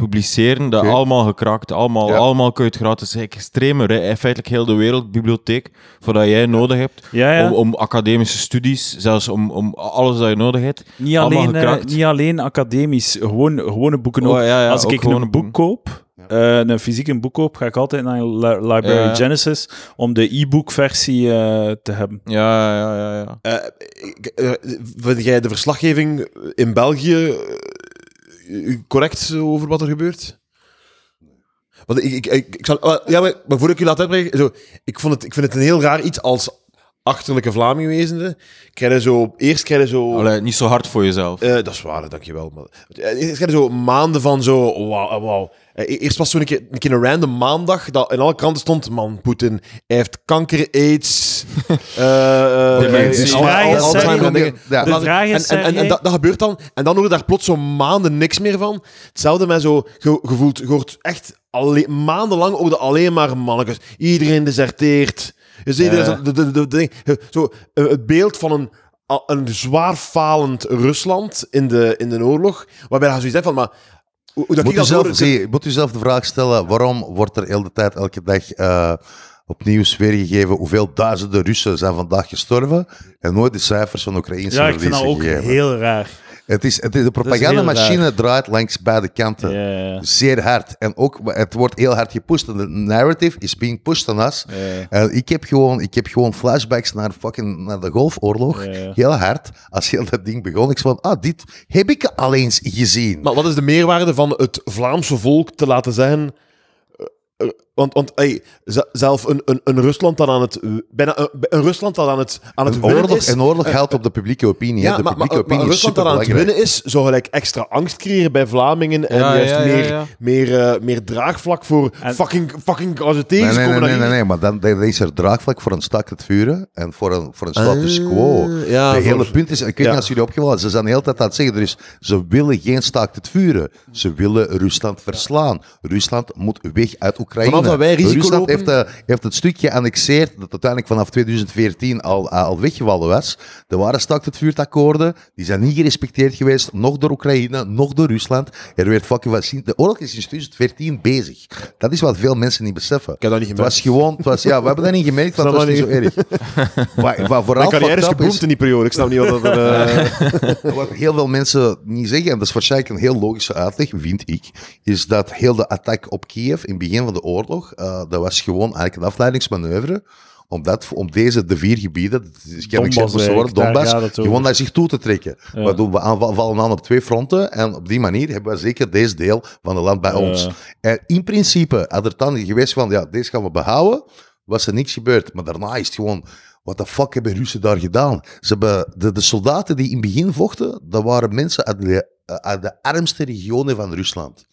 publiceren. Dat allemaal gekrakt, allemaal, Ja. allemaal kun je het gratis. Extreme, re- feitelijk heel de wereldbibliotheek, voor dat jij nodig hebt. Ja, ja. Om, om academische studies, zelfs om, om alles dat je nodig hebt. Niet alleen, eh, niet alleen academisch, gewoon, gewone boeken ook. Oh, ja, ja, Als ook ik gewone een boek boeken. koop, eh, een fysieke boek koop, ga ik altijd naar Li- Library Ja. Genesis om de e-book versie eh, te hebben. Ja, ja, ja, ja. Eh, eh, vind jij de verslaggeving in België correct over wat er gebeurt? Want ik, ik, ik, zal, ja, maar, maar voordat ik u laat uitbrengen, zo, ik, vond het, ik vind het een heel raar iets als achterlijke Vlaming wezende. Krijg je zo, eerst krijg je zo... Allee, niet zo hard voor jezelf. Eh, dat is waar, dankjewel. Maar, eh, eerst krijg je zo maanden van zo... Wauw, wauw. Eh, Eerst was zo'n keer, een keer een random maandag dat in alle kranten stond... Man, Poetin, hij heeft kanker, aids... eh, eh, eh, en dat, gebeurt dan. En dan hoor je daar plots zo maanden niks meer van. Hetzelfde met zo ge- gevoeld. Je hoort echt alleen, maandenlang over de alleen maar mannetjes. Iedereen deserteert. Dus iedereen, de, de, de, de- zo, eh, het beeld van een, een zwaar falend Rusland in de, in de oorlog. Waarbij je zoiets hebt van, maar... Hoe, hoe dat moet, u zelf, zie, moet u zelf de vraag stellen, waarom wordt er heel de tijd, elke dag eh opnieuw weergegeven hoeveel duizenden Russen zijn vandaag gestorven en nooit de cijfers van Oekraïnse ja, ik vind dat ook gegeven. heel raar. Het is, het is, de propagandamachine draait langs beide kanten. Zeer hard. En ook, het wordt heel hard gepusht. De narrative is being pushed on us. En ik heb gewoon, ik heb gewoon flashbacks naar, fucking, naar de Golfoorlog. Heel hard. Als heel dat ding begon, ik zei van, ah, dit heb ik al eens gezien. Maar wat is de meerwaarde van het Vlaamse volk te laten zeggen... eh, eh, Want, want zelf een, een, een Rusland dat aan het... Bijna een, een Rusland dat aan het, aan het Een winnen oorlog, is... een oorlog geldt op de publieke opinie. Ja, de maar, maar, publieke maar opinie is Rusland dat aan het winnen is, zou gelijk extra angst creëren bij Vlamingen en Ja, juist ja, ja, meer, ja. Meer, eh, meer draagvlak voor En- fucking, fucking als Nee, nee, tegenkomen. nee, nee, nee, hier. nee, maar dan, dan is er draagvlak voor een stak het vuren en voor een, voor een status quo. Ah, ja, Het voor- hele punt is, ik weet ja. niet als jullie opgevallen ze zijn de hele tijd aan het zeggen, er is, ze willen geen staakt het vuren. Ze willen Rusland verslaan. Rusland moet weg uit Oekraïne. Vanaf dat wij risico Rusland lopen- heeft, eh, heeft het stukje geannexeerd dat uiteindelijk vanaf 2014 al, eh, al weggevallen was. Er waren staakt het vuurakkoorden, die zijn niet gerespecteerd geweest, nog door Oekraïne, nog door Rusland. Er werd fucking wat zien. De oorlog is sinds 2014 bezig. Dat is wat veel mensen niet beseffen. Ik heb dat niet Het gemerkt. was gewoon, het was, ja, we hebben dat niet gemerkt, want het was dat niet zo erg. Maar, maar vooral Mijn carrière is in die periode. Ik snap niet wat dat er... eh, wat heel veel mensen niet zeggen, en dat is waarschijnlijk een heel logische uitleg, vind ik, is dat heel de attack op Kiev in het begin van de oorlog, eh, dat was gewoon eigenlijk een afleidingsmanoeuvre, omdat om deze, de vier gebieden, dat is kennelijk Donbass Donbass, gewoon naar zich toe te trekken. Ja. Waardoor we aanval- vallen aan op twee fronten, en op die manier hebben we zeker deze deel van het land bij ons. En in principe had er dan geweest van, ja, deze gaan we behouden, was er niks gebeurd. Maar daarna is het gewoon, wat de fuck hebben Russen daar gedaan? Ze hebben, de, soldaten die in het begin vochten, dat waren mensen uit de, armste regionen van Rusland.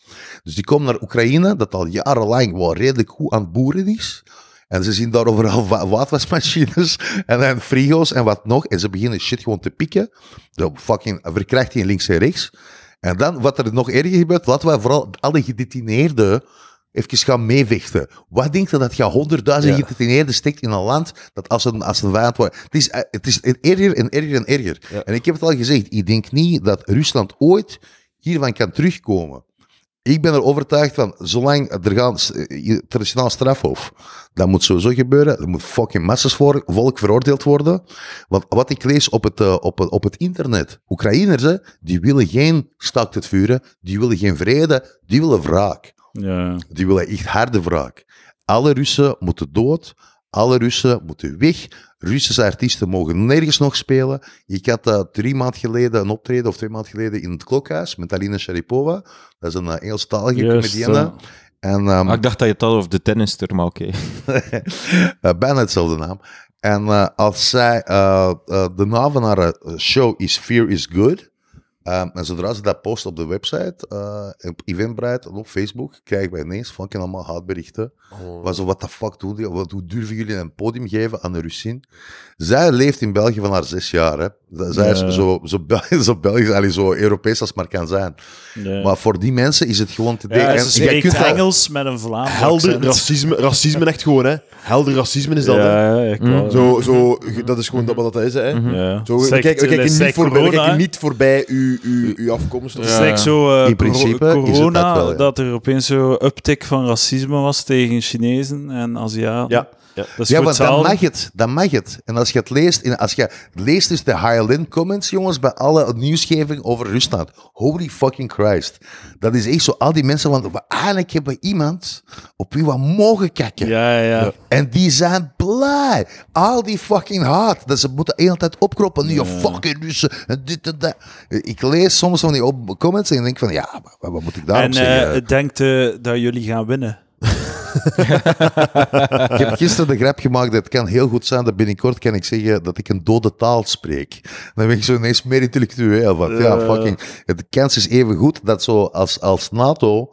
Dus die komen naar Oekraïne, dat al jarenlang wel redelijk goed aan boeren is. En ze zien daar overal wa- waterwasmachines en, en frigo's en wat nog. En ze beginnen shit gewoon te pikken. De fucking verkrachting links en rechts. En dan, wat er nog erger gebeurt, laten we vooral alle gedetineerden even gaan meevechten. Wat denkt je dat je honderdduizend gedetineerden steekt in een land dat als een, als een vijand wordt? Het is, eh, het is erger en erger en erger. Ja. En ik heb het al gezegd, ik denk niet dat Rusland ooit hiervan kan terugkomen. Ik ben er overtuigd van, zolang er gaan eh, internationaal strafhof, dat moet sowieso gebeuren. Er moet fucking massas voor, volk veroordeeld worden. Want wat ik lees op het, eh, op, het- op het internet, Oekraïners, hè, die willen geen staakt het vuren, die willen geen vrede, die willen wraak. Ja. Die willen echt harde wraak. Alle Russen moeten dood. Alle Russen moeten weg. Russische artiesten mogen nergens nog spelen. Ik had uh, drie maanden geleden een optreden, of twee maanden geleden, in het Klokhuis met Alina Sharipova. Dat is een uh, Engelstalige comedienne. En, ehm, Ah, ik dacht dat je het had over de tennister, maar oké. eh, bijna hetzelfde naam. En eh, als zij, eh, eh, de naam van haar eh, show is Fear is Good. Ehm, en zodra ze dat post op de website, eh, op Eventbrite en op Facebook, krijgen wij ineens fucking allemaal haatberichten. Maar zo, what the fuck doen die? Wat, hoe durven jullie een podium geven aan een Russin? Zij leeft in België van haar zes jaar. Hè. Zij is Ja. zo, zo, Bel- zo Belgisch, allee, zo Europees als maar kan zijn. Ja. Maar voor die mensen is het gewoon te Ja, denken. ze jij spreekt kunt Engels met een Vlaams Helder accent. racisme, racisme echt gewoon, hè. Helder racisme is dat, ja, ja, ik Mm. wou- Zo, zo, dat is gewoon dat wat dat is, hè. Ja. Zo, kijken, we kijken, dat niet, voorbij, we corona, kijken hè? niet voorbij uw, uw, uw afkomst. Het is Ja. like zo eh, In principe is het corona, dat wel, ja. dat er opeens zo uptick van racisme was tegen Chinezen en Aziaten. Ja, ja. Dat is Ja, want dan mag het. Dan mag het. En als je het leest, in, als je leest dus de Highland comments, jongens, bij alle nieuwsgeving over Rusland. Holy fucking Christ. Dat is echt zo, al die mensen, want we eigenlijk hebben we iemand op wie we mogen kijken. Ja, ja. En die zijn blij. Al die fucking haat. Dat ze moeten de hele tijd opkroppen. Nu, ja. fucking Russen. En dit en dat. Ik lees soms van die comments en denk van, ja, maar wat, moet ik daarop En zeggen? eh denkt eh, dat jullie gaan winnen? Ik heb gisteren de grap gemaakt dat het kan heel goed zijn dat binnenkort kan ik zeggen dat ik een dode taal spreek. Dan ben ik zo ineens meer intellectueel. Want ja, fucking, de kans is even goed dat zo als, als NATO...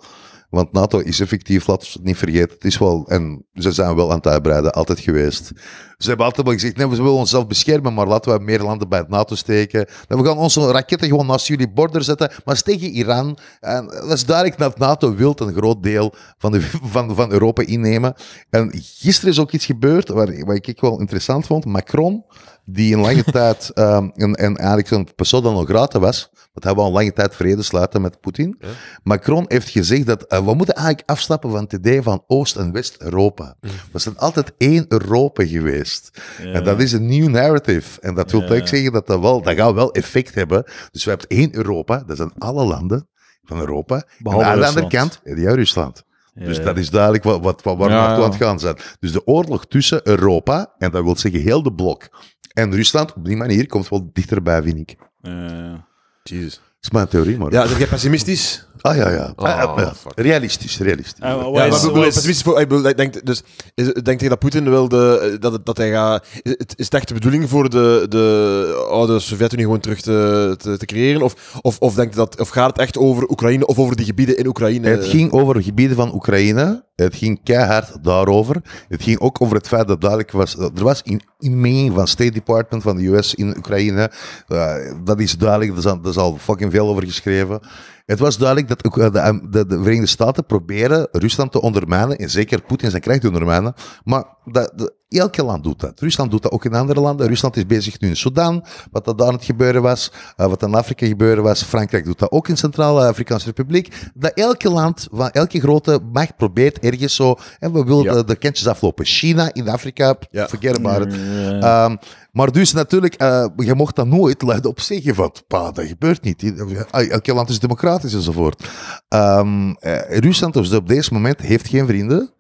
Want NATO is effectief, we het niet vergeten, het is wel, en ze zijn wel aan het uitbreiden, altijd geweest. Ze hebben altijd wel gezegd, nee, we willen onszelf beschermen, maar laten we meer landen bij het NATO steken. Dan we gaan onze raketten gewoon naast jullie border zetten, maar tegen Iran. En dat is duidelijk dat NATO wil een groot deel van, de, van, van Europa innemen. En gisteren is ook iets gebeurd, waar, wat ik wel interessant vond. Macron, die een lange tijd, um, en, en eigenlijk zo'n persona non grata was, want hij wou een lange tijd vrede sluiten met Poetin. Macron heeft gezegd dat uh, we moeten eigenlijk afstappen van het idee van Oost- en West-Europa. We zijn altijd één Europa geweest. En dat is een nieuw narrative. En dat wil Ja. eigenlijk zeggen dat dat, wel, dat gaat wel effect hebben. Dus we hebben één Europa, dat zijn alle landen van Europa. Behalve en aan de andere kant, ja, Rusland. Dus dat is duidelijk wat, wat, wat, waar we Ja, naartoe ja. aan het gaan zijn. Dus de oorlog tussen Europa, en dat wil zeggen heel de blok, en Rusland, op die manier komt wel dichterbij, vind ik. Eh, Jezus. Is mijn theorie, maar... Ja, zeg jij pessimistisch? Ah ja, ja. Oh, Ah, ja. Realistisch, realistisch. Ja, is- maar is- pessimistisch voor, ik bedoel, ik denk, dus, is, denk je dat Poetin wilde, eh, dat, het- dat hij gaat, is, het- is het echt de bedoeling voor de, de oude Sovjet-Unie gewoon terug te, te, te creëren? Of, of, of, denk je dat, of gaat het echt over Oekraïne of over die gebieden in Oekraïne? Het ging over gebieden van Oekraïne. Het ging keihard daarover. Het ging ook over het feit dat duidelijk was... Er was in inmenging van State Department van de US in Oekraïne. Eh, dat is duidelijk. Er is, al, is al fucking veel over geschreven. Het was duidelijk dat ook, eh, de, de, de Verenigde Staten proberen Rusland te ondermijnen. En zeker Poetin zijn krijg te ondermijnen. Maar dat, de, elke land doet dat. Rusland doet dat ook in andere landen. Rusland is bezig nu in Sudan. Wat dat daar aan het gebeuren was. eh, wat in Afrika gebeuren was. Frankrijk doet dat ook in Centraal-Afrikaanse Republiek. Dat elke land, van elke grote macht probeert ergens zo... En we willen Ja. de, de kentjes aflopen. China in Afrika, Ja. forget about it. Ja. Ehm, maar dus natuurlijk, eh, je mocht dat nooit luid op zeggen, van, pa, dat gebeurt niet. Elke land is democratisch enzovoort. Ehm eh, Rusland dus op deze moment heeft geen vrienden.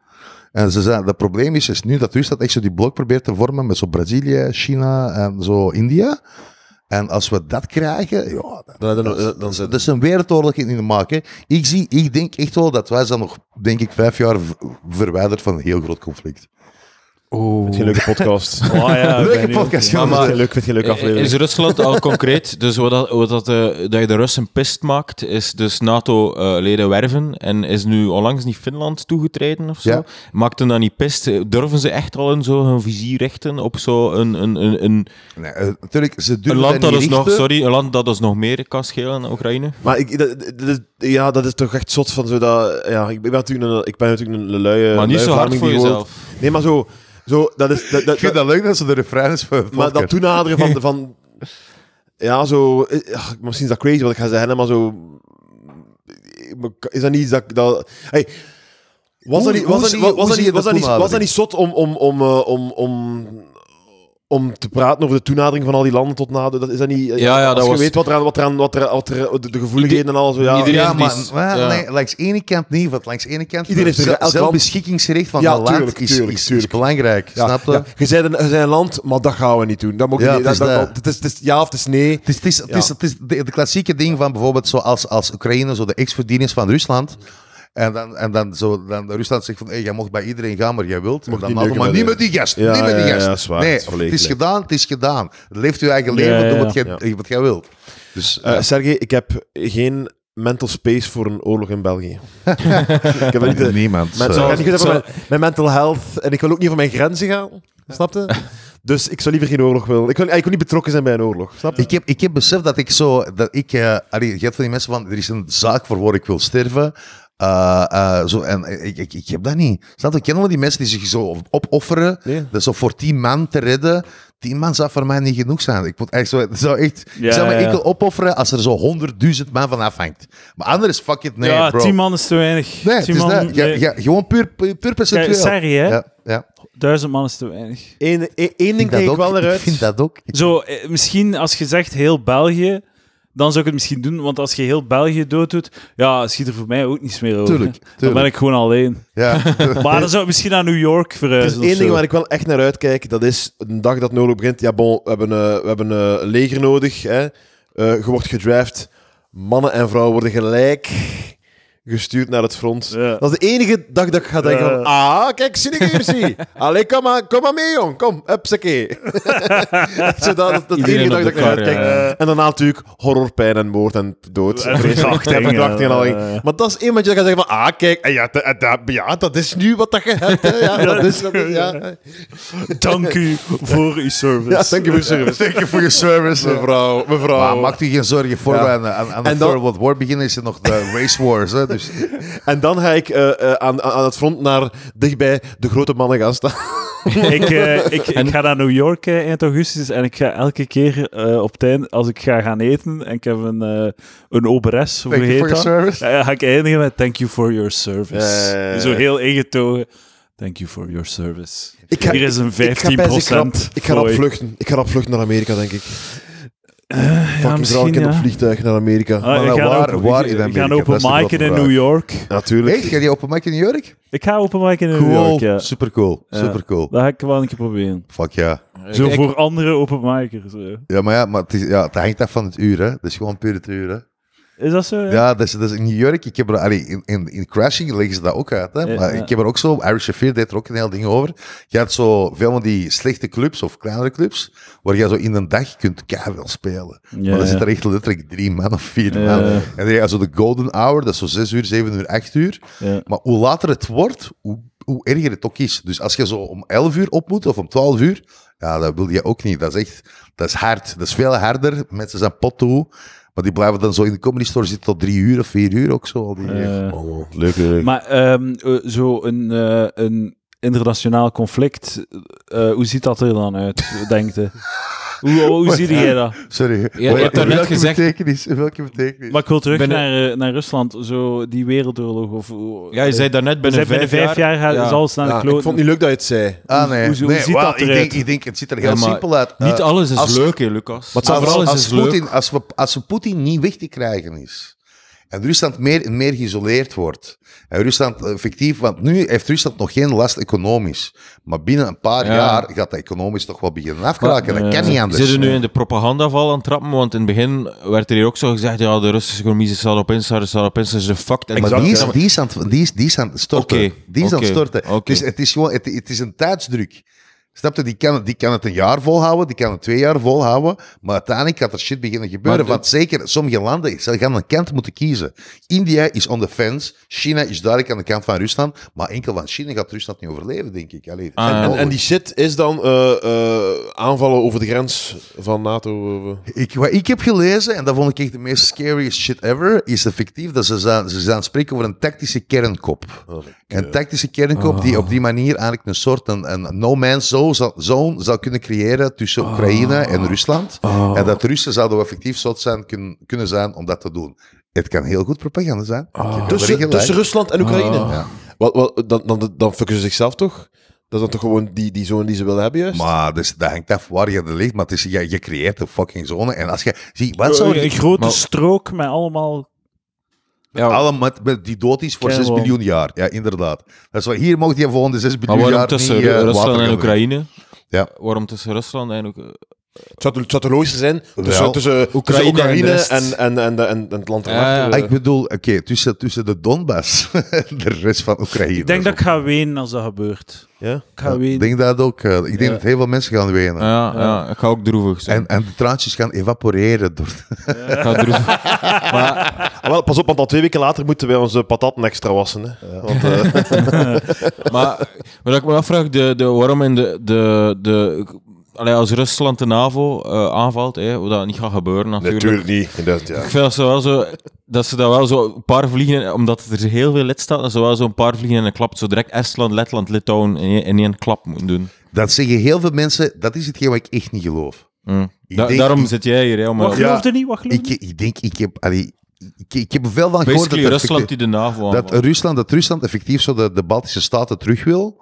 En ze zijn, het probleem is, is nu dat Rusland echt zo die blok probeert te vormen met zo Brazilië, China en zo India. En als we dat krijgen, ja, dan, Dan, dan, dan, dat is een wereldoorlog in de maken. Ik, zie, ik denk echt wel dat wij zijn nog, denk ik, vijf jaar verwijderd van een heel groot conflict. Vind je een leuke podcast? Oh ja, Leuke podcast, ook- jongens. Vind je leuk, vind je een leuke aflevering? Is Rusland al concreet? Dus wat, dat, wat dat, eh, dat je de Russen pist maakt, is dus NATO-leden werven. En is nu onlangs niet Finland toegetreden of zo? Ja. Maakt hen dat niet pist? Durven ze echt al in zo hun vizier richten op zo een, een, een, een, Nee, eh, natuurlijk, ze een land dat niet dus nog, sorry, een land dat dus nog meer kan schelen dan Oekraïne? Maar ik, dat, dat is- ja, dat is toch echt zot van zo dat... Ja, ik ben natuurlijk een, ik ben natuurlijk een luie... maar niet luie zo hard voor jezelf. Nee, maar zo... zo dat is, dat, dat, Ik vind dat leuk dat ze de refrein is van Maar dat toenaderen van, van ja, zo, eh, ach, misschien is dat crazy wat ik ga zeggen, maar zo, is dat niet dat... dat hey, was, dat niet, was, dat niet, was, dat niet, was, dat niet, was dat toenadering? niet zot om, om, om, eh, om, om, om te praten over de toenadering van al die landen tot na... Dat is dat niet... Ja, ja, als dat je was- weet wat er aan... Wat er aan wat er, wat er, de, de gevoeligheden en alles... Ja, Iedereen- Ja, maar is- maar ja. nee, langs de ene kant niet. Want langs de ene kant Iedereen heeft er- zelf- elk land- zelfbeschikkingsrecht van Ja, een land tuurlijk, is, tuurlijk, is, is tuurlijk. belangrijk. Ja, snap je? ja. Je bent een, je een land, maar dat gaan we niet doen. Dat, moet Ja, niet, het dat, is dat, dat. het, is, het is ja of het is nee. Het is, het is, het is, het is de, de klassieke ding van bijvoorbeeld zoals als Oekraïne zo de ex-verdieners van Rusland. En dan, en dan, zo, dan Rusland zegt van, hey, jij mocht bij iedereen gaan, maar jij wilt. Mocht niet dan neuken maar niet met die gast, Ja, niet met die ja, gast. ja, is waar, nee, het is het gedaan, het is gedaan. Leef je eigen leven, Ja, ja, doe wat, ja. jij, wat jij wilt. Dus, Eh ja. Sergej, ik heb geen mental space voor een oorlog in België. ik heb er niet de, Niemand. Eh, niet zo- met mental health. En ik wil ook niet over mijn grenzen gaan. Snap je? Dus ik zou liever geen oorlog willen. Ik wil, ik wil niet betrokken zijn bij een oorlog. Snap je? Ik heb, ik heb beseft dat ik zo... Dat ik, eh allee, je hebt van die mensen van... Er is een zaak voor waar ik wil sterven. Eh, eh, zo, en ik, ik, ik heb dat niet. Snap je? Ik ken wel die mensen die zich zo opofferen. Nee. Dat zo voor tien man te redden. Tien man zou voor mij niet genoeg zijn. Ik moet echt zo... Zou echt, Ja, ik zou me ja, ja. enkel opofferen als er zo honderdduizend man van afhangt. Maar anders, fuck it, nee, ja, bro. tien man is te weinig. Nee, tien is man, dat. Ja, nee. ja, gewoon puur, puur puur percentueel. sorry, hè? Ja, ja. Duizend man is te weinig. Eén ding dat ik wel naar uit. Ik vind dat ook. Zo, eh, misschien als je zegt heel België, dan zou ik het misschien doen, want als je heel België dood doet, ja, schiet er voor mij ook niets meer over. Tuurlijk, Dan ben ik gewoon alleen. Ja. Maar dan zou ik misschien naar New York Er is verhuizen. of één ding waar ik wel echt naar uitkijk. Dat is een dag dat oorlog begint. Ja, bon, we hebben, eh, we hebben eh, een leger nodig. Hè. Eh, je wordt gedraft. Mannen en vrouwen worden gelijk gestuurd naar het front. Ja. Dat is de enige dag dat ik ga denken van... Ah, kijk, zie ik hier, zie. Allee, kom maar, kom maar mee, jong. Kom, hupsakee. Zo, dat, dat is de enige dag dat ik naar uitkijk. ja. En daarna natuurlijk horror, pijn en moord en dood. En Vreselijk. verkrachting, En verkrachting en al. Maar dat is één dan gaat zeggen van... Ah, kijk, eh, ja, dat, dat, ja, dat is nu wat dat je hebt. Hè. Ja, dat is... Dat is ja. Dank u voor uw service. ja, dank je voor je service. Thank you for your service. Mevrouw, mevrouw. Maar maakt u geen zorgen voor aan, aan, aan de En dan- World War beginnen, is er nog de race wars. Hè? Dus, En dan ga ik eh, eh, aan, aan het front naar dichtbij de grote mannen gaan staan. ik, eh, ik, ik ga naar New York eind augustus en ik ga elke keer eh, op einde, als ik ga gaan eten en ik heb een, eh een oberes, hoe thank you heet dat? ga ik eindigen met thank you for your service. Zo heel ingetogen. Thank you for your service. Ik ga- Hier is een 15% Ik ga, best- ik ga, rap- ik ga rap fooi. vluchten. Ik ga rap vluchten naar Amerika, denk ik. Ja, ik in ja. op vliegtuig naar Amerika. Ah, ik Maar ga waar- waar ik- in ik Amerika? ga Dat open mic in vraag. New York. Natuurlijk. Echt? Ga je open mic in New York? Ik ga open mic in New Cool. York, ja. Super cool. Ja. Super cool. Dat ga ik wel een keer proberen. Fuck ja. Zo Ik- voor andere openmikers. eh. Ja, maar ja, maar het, is, ja, het hangt af van het uur. Hè. Dat is gewoon puur het uur. Hè. Is dat zo? Ja. Ja, dat is, dat is in New York. Ik heb er, allee, in, in, in Crashing leggen ze dat ook uit. Hè. Maar ja. ik heb er ook zo, Irish Affair deed er ook een heel ding over. Je had zo veel van die slechte clubs of kleinere clubs, waar je zo in een dag kunt keihard spelen. Maar dan zitten er echt letterlijk drie man of vier man. En dan heb je zo de golden hour, dat is zo zes uur, zeven uur, acht uur. Maar hoe later het wordt, hoe, hoe erger het ook is. Dus als je zo om 11 uur op moet of om 12 uur, ja, dat wil je ook niet. Dat is echt, dat is hard. Dat is veel harder. Mensen zijn pot toe. Maar die blijven dan zo in de comedy store zitten tot drie uur of vier uur ook zo. al Die, Eh, Oh, leuk, leuk. Maar ehm, eh, zo een, eh, een internationaal conflict, eh, hoe ziet dat er dan uit, denkt je? Hoe, hoe zie jij dat? Sorry. je hebt daarnet welke gezegd- betekenis? Welke betekenis? Maar ik wil terug Binnen- naar, eh, naar Rusland, zo die wereldoorlog. Of, Ja, je zei daarnet binnen, zijn binnen vijf jaar, gaat ja. is alles naar de Ja, ik vond het niet leuk dat je het zei. ah, nee. hoe- hoe nee ziet dat ik, eruit? denk, ik denk, het ziet er heel Ja, maar simpel uit. Niet Eh, alles is als- leuk, hè, Lucas. Wat Maar als, alles als, is leuk. Poetin, als, we, als we Poetin niet weg te krijgen is, en Rusland meer en meer geïsoleerd wordt, en Rusland effectief, want nu heeft Rusland nog geen last economisch, maar binnen een paar Ja. jaar gaat dat economisch toch wel beginnen afkraken. Maar, dat eh, kan niet Ze anders. zitten nu in de propagandaval aan het trappen, want in het begin werd er hier ook zo gezegd, ja, de Russische economie staat op instarten, staat op instarten, ze fucked. En Maar Exact, die is, ja. die, is aan het, die, is, die is aan het storten. Oké, die is aan het storten. Het, is, het, is gewoon, het, het is een tijdsdruk. Snap je? Die kan, die kan het een jaar volhouden, die kan het twee jaar volhouden, maar uiteindelijk gaat er shit beginnen gebeuren. Maar want zeker, sommige landen ze gaan een kant moeten kiezen. India is on the fence, China is duidelijk aan de kant van Rusland, maar enkel van China gaat Rusland niet overleven, denk ik. Allee, Ah, En, die shit is dan eh, eh, aanvallen over de grens van NATO. eh, Ik, wat ik heb gelezen, en dat vond ik echt de meest scariest shit ever, is effectief dat ze zijn, ze zijn spreken over een tactische kernkop. oh, Een tactische kernkop die op die manier eigenlijk een soort een, een no man's zone zo zal- zone zou kunnen creëren tussen Oekraïne en Rusland. En dat de Russen zouden effectief zot zijn, kun- kunnen zijn om dat te doen. Het kan heel goed propaganda zijn. Wel Tussen, Rusland en Oekraïne. Ja. Wat, wat, dan, dan, dan fucken ze zichzelf toch? Dat is dan toch gewoon die, die zone die ze willen hebben, juist? Maar dus, dat hangt af waar je er ligt, maar het is, je, je creëert een fucking zone. En als je, zie, wat zou Een grote Maar- strook met allemaal... Ja, Allemaal met, met die dood is voor Ken 6 wel. miljoen jaar. Ja, inderdaad. Dat is wat, hier mocht je volgende 6 maar miljoen waarom jaar tussen niet, eh, Rusland en Oekraïne? Ja. Waarom tussen Rusland en Oekraïne? Het zou, het zou zijn tussen, Oekraïne en Oekraïne en, en, en, en, en, het land Ja, erachter. ja. Ah, ik bedoel, oké, tussen, tussen de Donbass en de rest van Oekraïne. Ik denk dat ik ga wenen als dat gebeurt. Ja? Ik ga Ik wenen. denk dat ook. eh, ik denk Ja. dat heel veel mensen gaan wenen. Ja, ja, ik ga ook droevig zijn. En, en de traantjes gaan evaporeren. Door... Ik ga droevig. maar Ah, wel, pas op, want al twee weken later moeten wij onze patatten extra wassen. Hè. Want, eh, maar wat ik me afvraag, de, de, waarom in de, de, de allee, als Rusland de NAVO eh, aanvalt, hè, hoe dat niet gaat gebeuren natuurlijk. natuurlijk niet. Inderdaad, ja. Ik vind dat ze wel zo, dat ze dat wel zo een paar vliegen, omdat er heel veel lidstaten, dat ze wel zo een paar vliegen in een klap, zo direct Estland, Letland, Litauen in één, in één klap moeten doen. Dat zeggen heel veel mensen. Dat is hetgeen wat ik echt niet geloof. Mm. Ik Da- denk- daarom ik- zit jij hier, hè, om Wat Ja. geloofde niet? Wat geloofde Ik, ik denk, ik heb, allee, ik, ik heb er veel van gehoord dat, er Rusland die de NAVO dat. Rusland, dat Rusland effectief zo de, de Baltische Staten terug wil.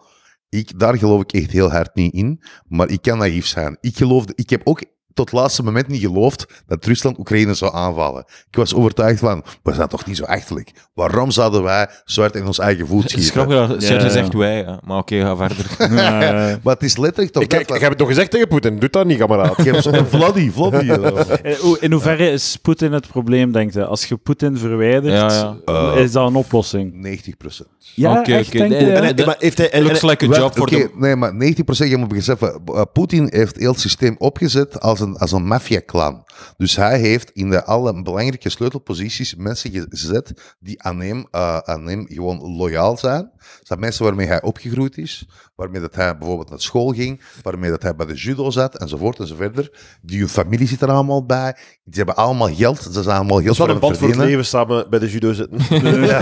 Ik, daar geloof ik echt heel hard niet in. Maar ik kan naïef zijn. Ik, geloofde, ik heb ook tot het laatste moment niet geloofd dat Rusland Oekraïne zou aanvallen. Ik was overtuigd van, we zijn toch niet zo achterlijk. Waarom zouden wij zwart in ons eigen voet Het is schieten? grappig dat Serge zegt wij, maar oké, ga verder. Ja, Maar het is letterlijk toch Ik, ik, ik heb het nog gezegd tegen Poetin. Doe dat niet, kameraad. Ik heb zo'n Vladdy, Vladdy. eh. Eh, In hoeverre is Poetin het probleem, denkt je? Als je Poetin verwijdert, Ja, ja. is dat een oplossing? 90 procent. Ja, Oké, echt, denk En, hij- maar heeft hij, en, Looks en- like a job for oké, the... Nee, maar 90% je moet beseffen, Poetin heeft heel het systeem opgezet als een, als een maffia-clan. Dus hij heeft in de alle belangrijke sleutelposities mensen gezet die aan hem, uh, aan hem gewoon loyaal zijn. Dat zijn mensen waarmee hij opgegroeid is, waarmee dat hij bijvoorbeeld naar school ging, waarmee dat hij bij de judo zat, enzovoort enzoverder. Die hun familie zit er allemaal bij. Die hebben allemaal geld, ze zijn allemaal wel voor een band het voor het leven samen bij de judo zitten. Ja,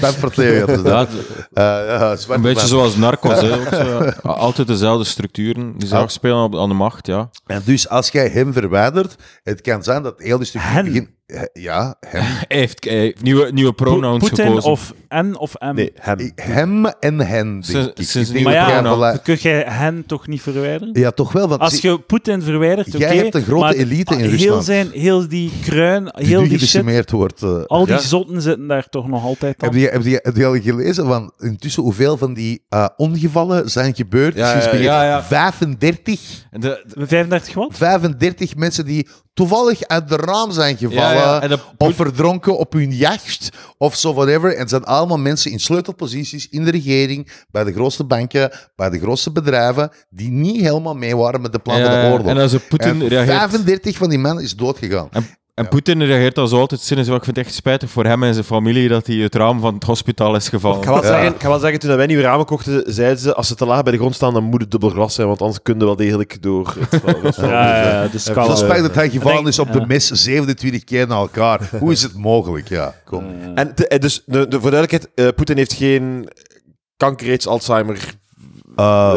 band voor het leven. Ja, Eh, ja, een beetje zoals Narcos, hè. Ook zo. Altijd dezelfde structuren die afspelen op, aan de macht, ja. En dus als jij hem verwijdert, het kan zijn dat heel die Hen? begint... eh, Ja, hem. Hij heeft, hij heeft nieuwe, nieuwe Po- pronouns Poetin gekozen. of N of M? Nee, hem. Hem en hen, denk ik. ze Maar eh, Kun jij hen toch niet verwijderen? Ja, toch wel. Want Als je Poetin verwijdert, oké. Jij hebt een grote maar elite in heel Rusland. Zijn, heel die kruin, die heel nu die shit, wordt. eh. al die Ja. zotten zitten daar toch nog altijd Heb aan. je, heb, je, heb je al gelezen van intussen hoeveel van die eh, ongevallen zijn gebeurd? Ja, sinds ja, begin? ja, ja. 35, En de, de- 35 wat? 35 mensen die toevallig uit de raam zijn gevallen. Ja, ja, en de- Of verdronken op hun jacht. Of zo, whatever. En het zijn allemaal mensen in sleutelposities in de regering. Bij de grootste banken. Bij de grootste bedrijven. Die niet helemaal mee waren met de plan van de oorlog. en als Poetin reageert... 35 van die mannen is doodgegaan. En Poetin reageert als altijd cynisch. Ik vind het echt spijtig voor hem en zijn familie dat hij het raam van het hospitaal is gevallen. Ik ga, wel Ja. zeggen, ik ga wel zeggen, toen wij nieuwe ramen kochten, zeiden ze, als ze te laag bij de grond staan, dan moet het dubbel glas zijn, want anders kun je wel degelijk door het Ja, ja, ja, dus Ja, Het is eh, spijt dat hij gevallen is op de ja. mes 27 keer na elkaar. Hoe is het mogelijk? Ja, kom. En te- eh, dus, de, de, voor duidelijkheid, eh, Poetin heeft geen kanker, Alzheimer. Uh,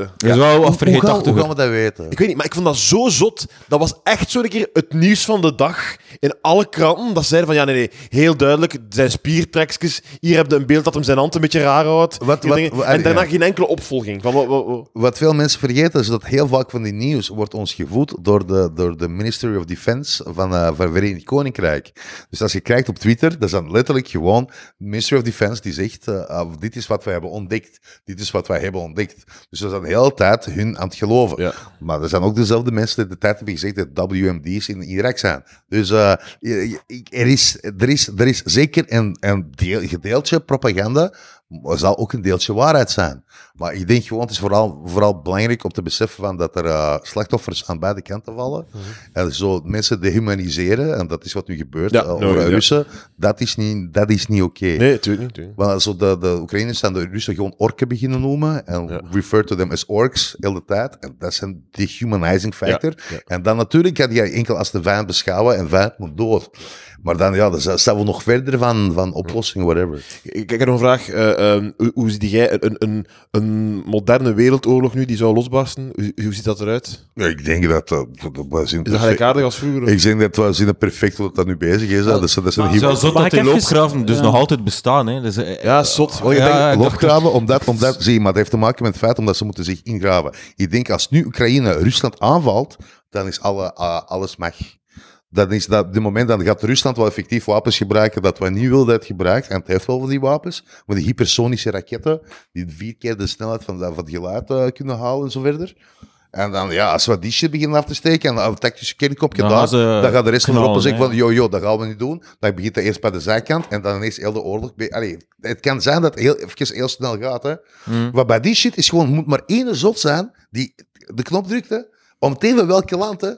eh, Dat is wel wat hoe, gaan, vergeetachtiger. hoe gaan we dat weten? ik weet niet, maar ik vond dat zo zot. Dat was echt zo'n keer het nieuws van de dag in alle kranten. Dat zeiden van, ja, nee, nee, heel duidelijk, zijn spiertrekjes. Hier heb je een beeld dat hem zijn hand een beetje raar houdt. Wat- Hier wat- dingen. wat- en daarna ja. geen enkele opvolging. Van, wat, wat, wat- Wat veel mensen vergeten is dat heel vaak van die nieuws wordt ons gevoed door de, door de Ministry of Defense van, eh van Verenigd Koninkrijk. Dus als je kijkt op Twitter, dat is dan letterlijk gewoon de Ministry of Defense die zegt, eh, ah, dit is wat wij hebben ontdekt. Dit is wat wij hebben ontdekt. Dus dat is dan de hele tijd hun aan het geloven. Ja. Maar er zijn ook dezelfde mensen die de tijd hebben gezegd dat WMD's in Irak zijn. Dus eh, er, is, er, is, er is zeker een, een deel, gedeeltje propaganda, maar er zal ook een deeltje waarheid zijn. Maar ik denk gewoon, het is vooral, vooral belangrijk om te beseffen van dat er eh, slachtoffers aan beide kanten vallen. En zo mensen dehumaniseren, en dat is wat nu gebeurt Ja, nou, over ja. Russen, dat is niet, dat is niet oké. Nee, natuurlijk niet. Want zo de, de Oekraïners zijn de Russen gewoon orken beginnen noemen. En Ja. refer to them as orks heel de tijd. En dat is een dehumanizing factor. Ja, ja. En dan natuurlijk kan je enkel als de vijand beschouwen en vijand moet dood. Maar dan, ja, dan staan we nog verder van, van oplossingen, whatever. Ik, ik heb nog een vraag. Eh, ehm, hoe, hoe zie jij een, een, een moderne wereldoorlog nu die zou losbarsten? Hoe, hoe ziet dat eruit? Ja, ik denk dat dat, dat, was in Is dat gelijkaardig als vroeger? of- Ik denk dat we zien het perfect wat dat nu bezig is. hè. Dat is, dat is een maar- hyper- Zelfs zot dat die even- loopgraven dus Ja. nog altijd bestaan. Hè. Dus, eh, Ja, zot. Want ik Ja, denk- Loopgraven, omdat, omdat, zie je, maar dat heeft te maken met het feit omdat ze moeten zich ingraven. Ik denk als nu Oekraïne Rusland aanvalt, dan is alle, ah, alles mag. Dan is dat, op dit moment dan gaat Rusland wel effectief wapens gebruiken dat we niet willen dat gebruikt. En het heeft wel van die wapens. Maar die hypersonische raketten, die vier keer de snelheid van, dat- van het geluid eh, kunnen halen en zo verder. En dan, ja, als we die shit beginnen af te steken en een tactische kernkopje Dan daar, dan gaat de rest van knallen, Europa zeggen van, yo, yo, dat gaan we niet doen. Dan begint het eerst bij de zijkant en dan ineens heel de oorlog. Allee, het kan zijn dat het heel, even heel snel gaat, hè. Hmm. Maar bij die shit is gewoon, moet maar één zot zijn die de knop drukt, hè. Om even welke land, hè.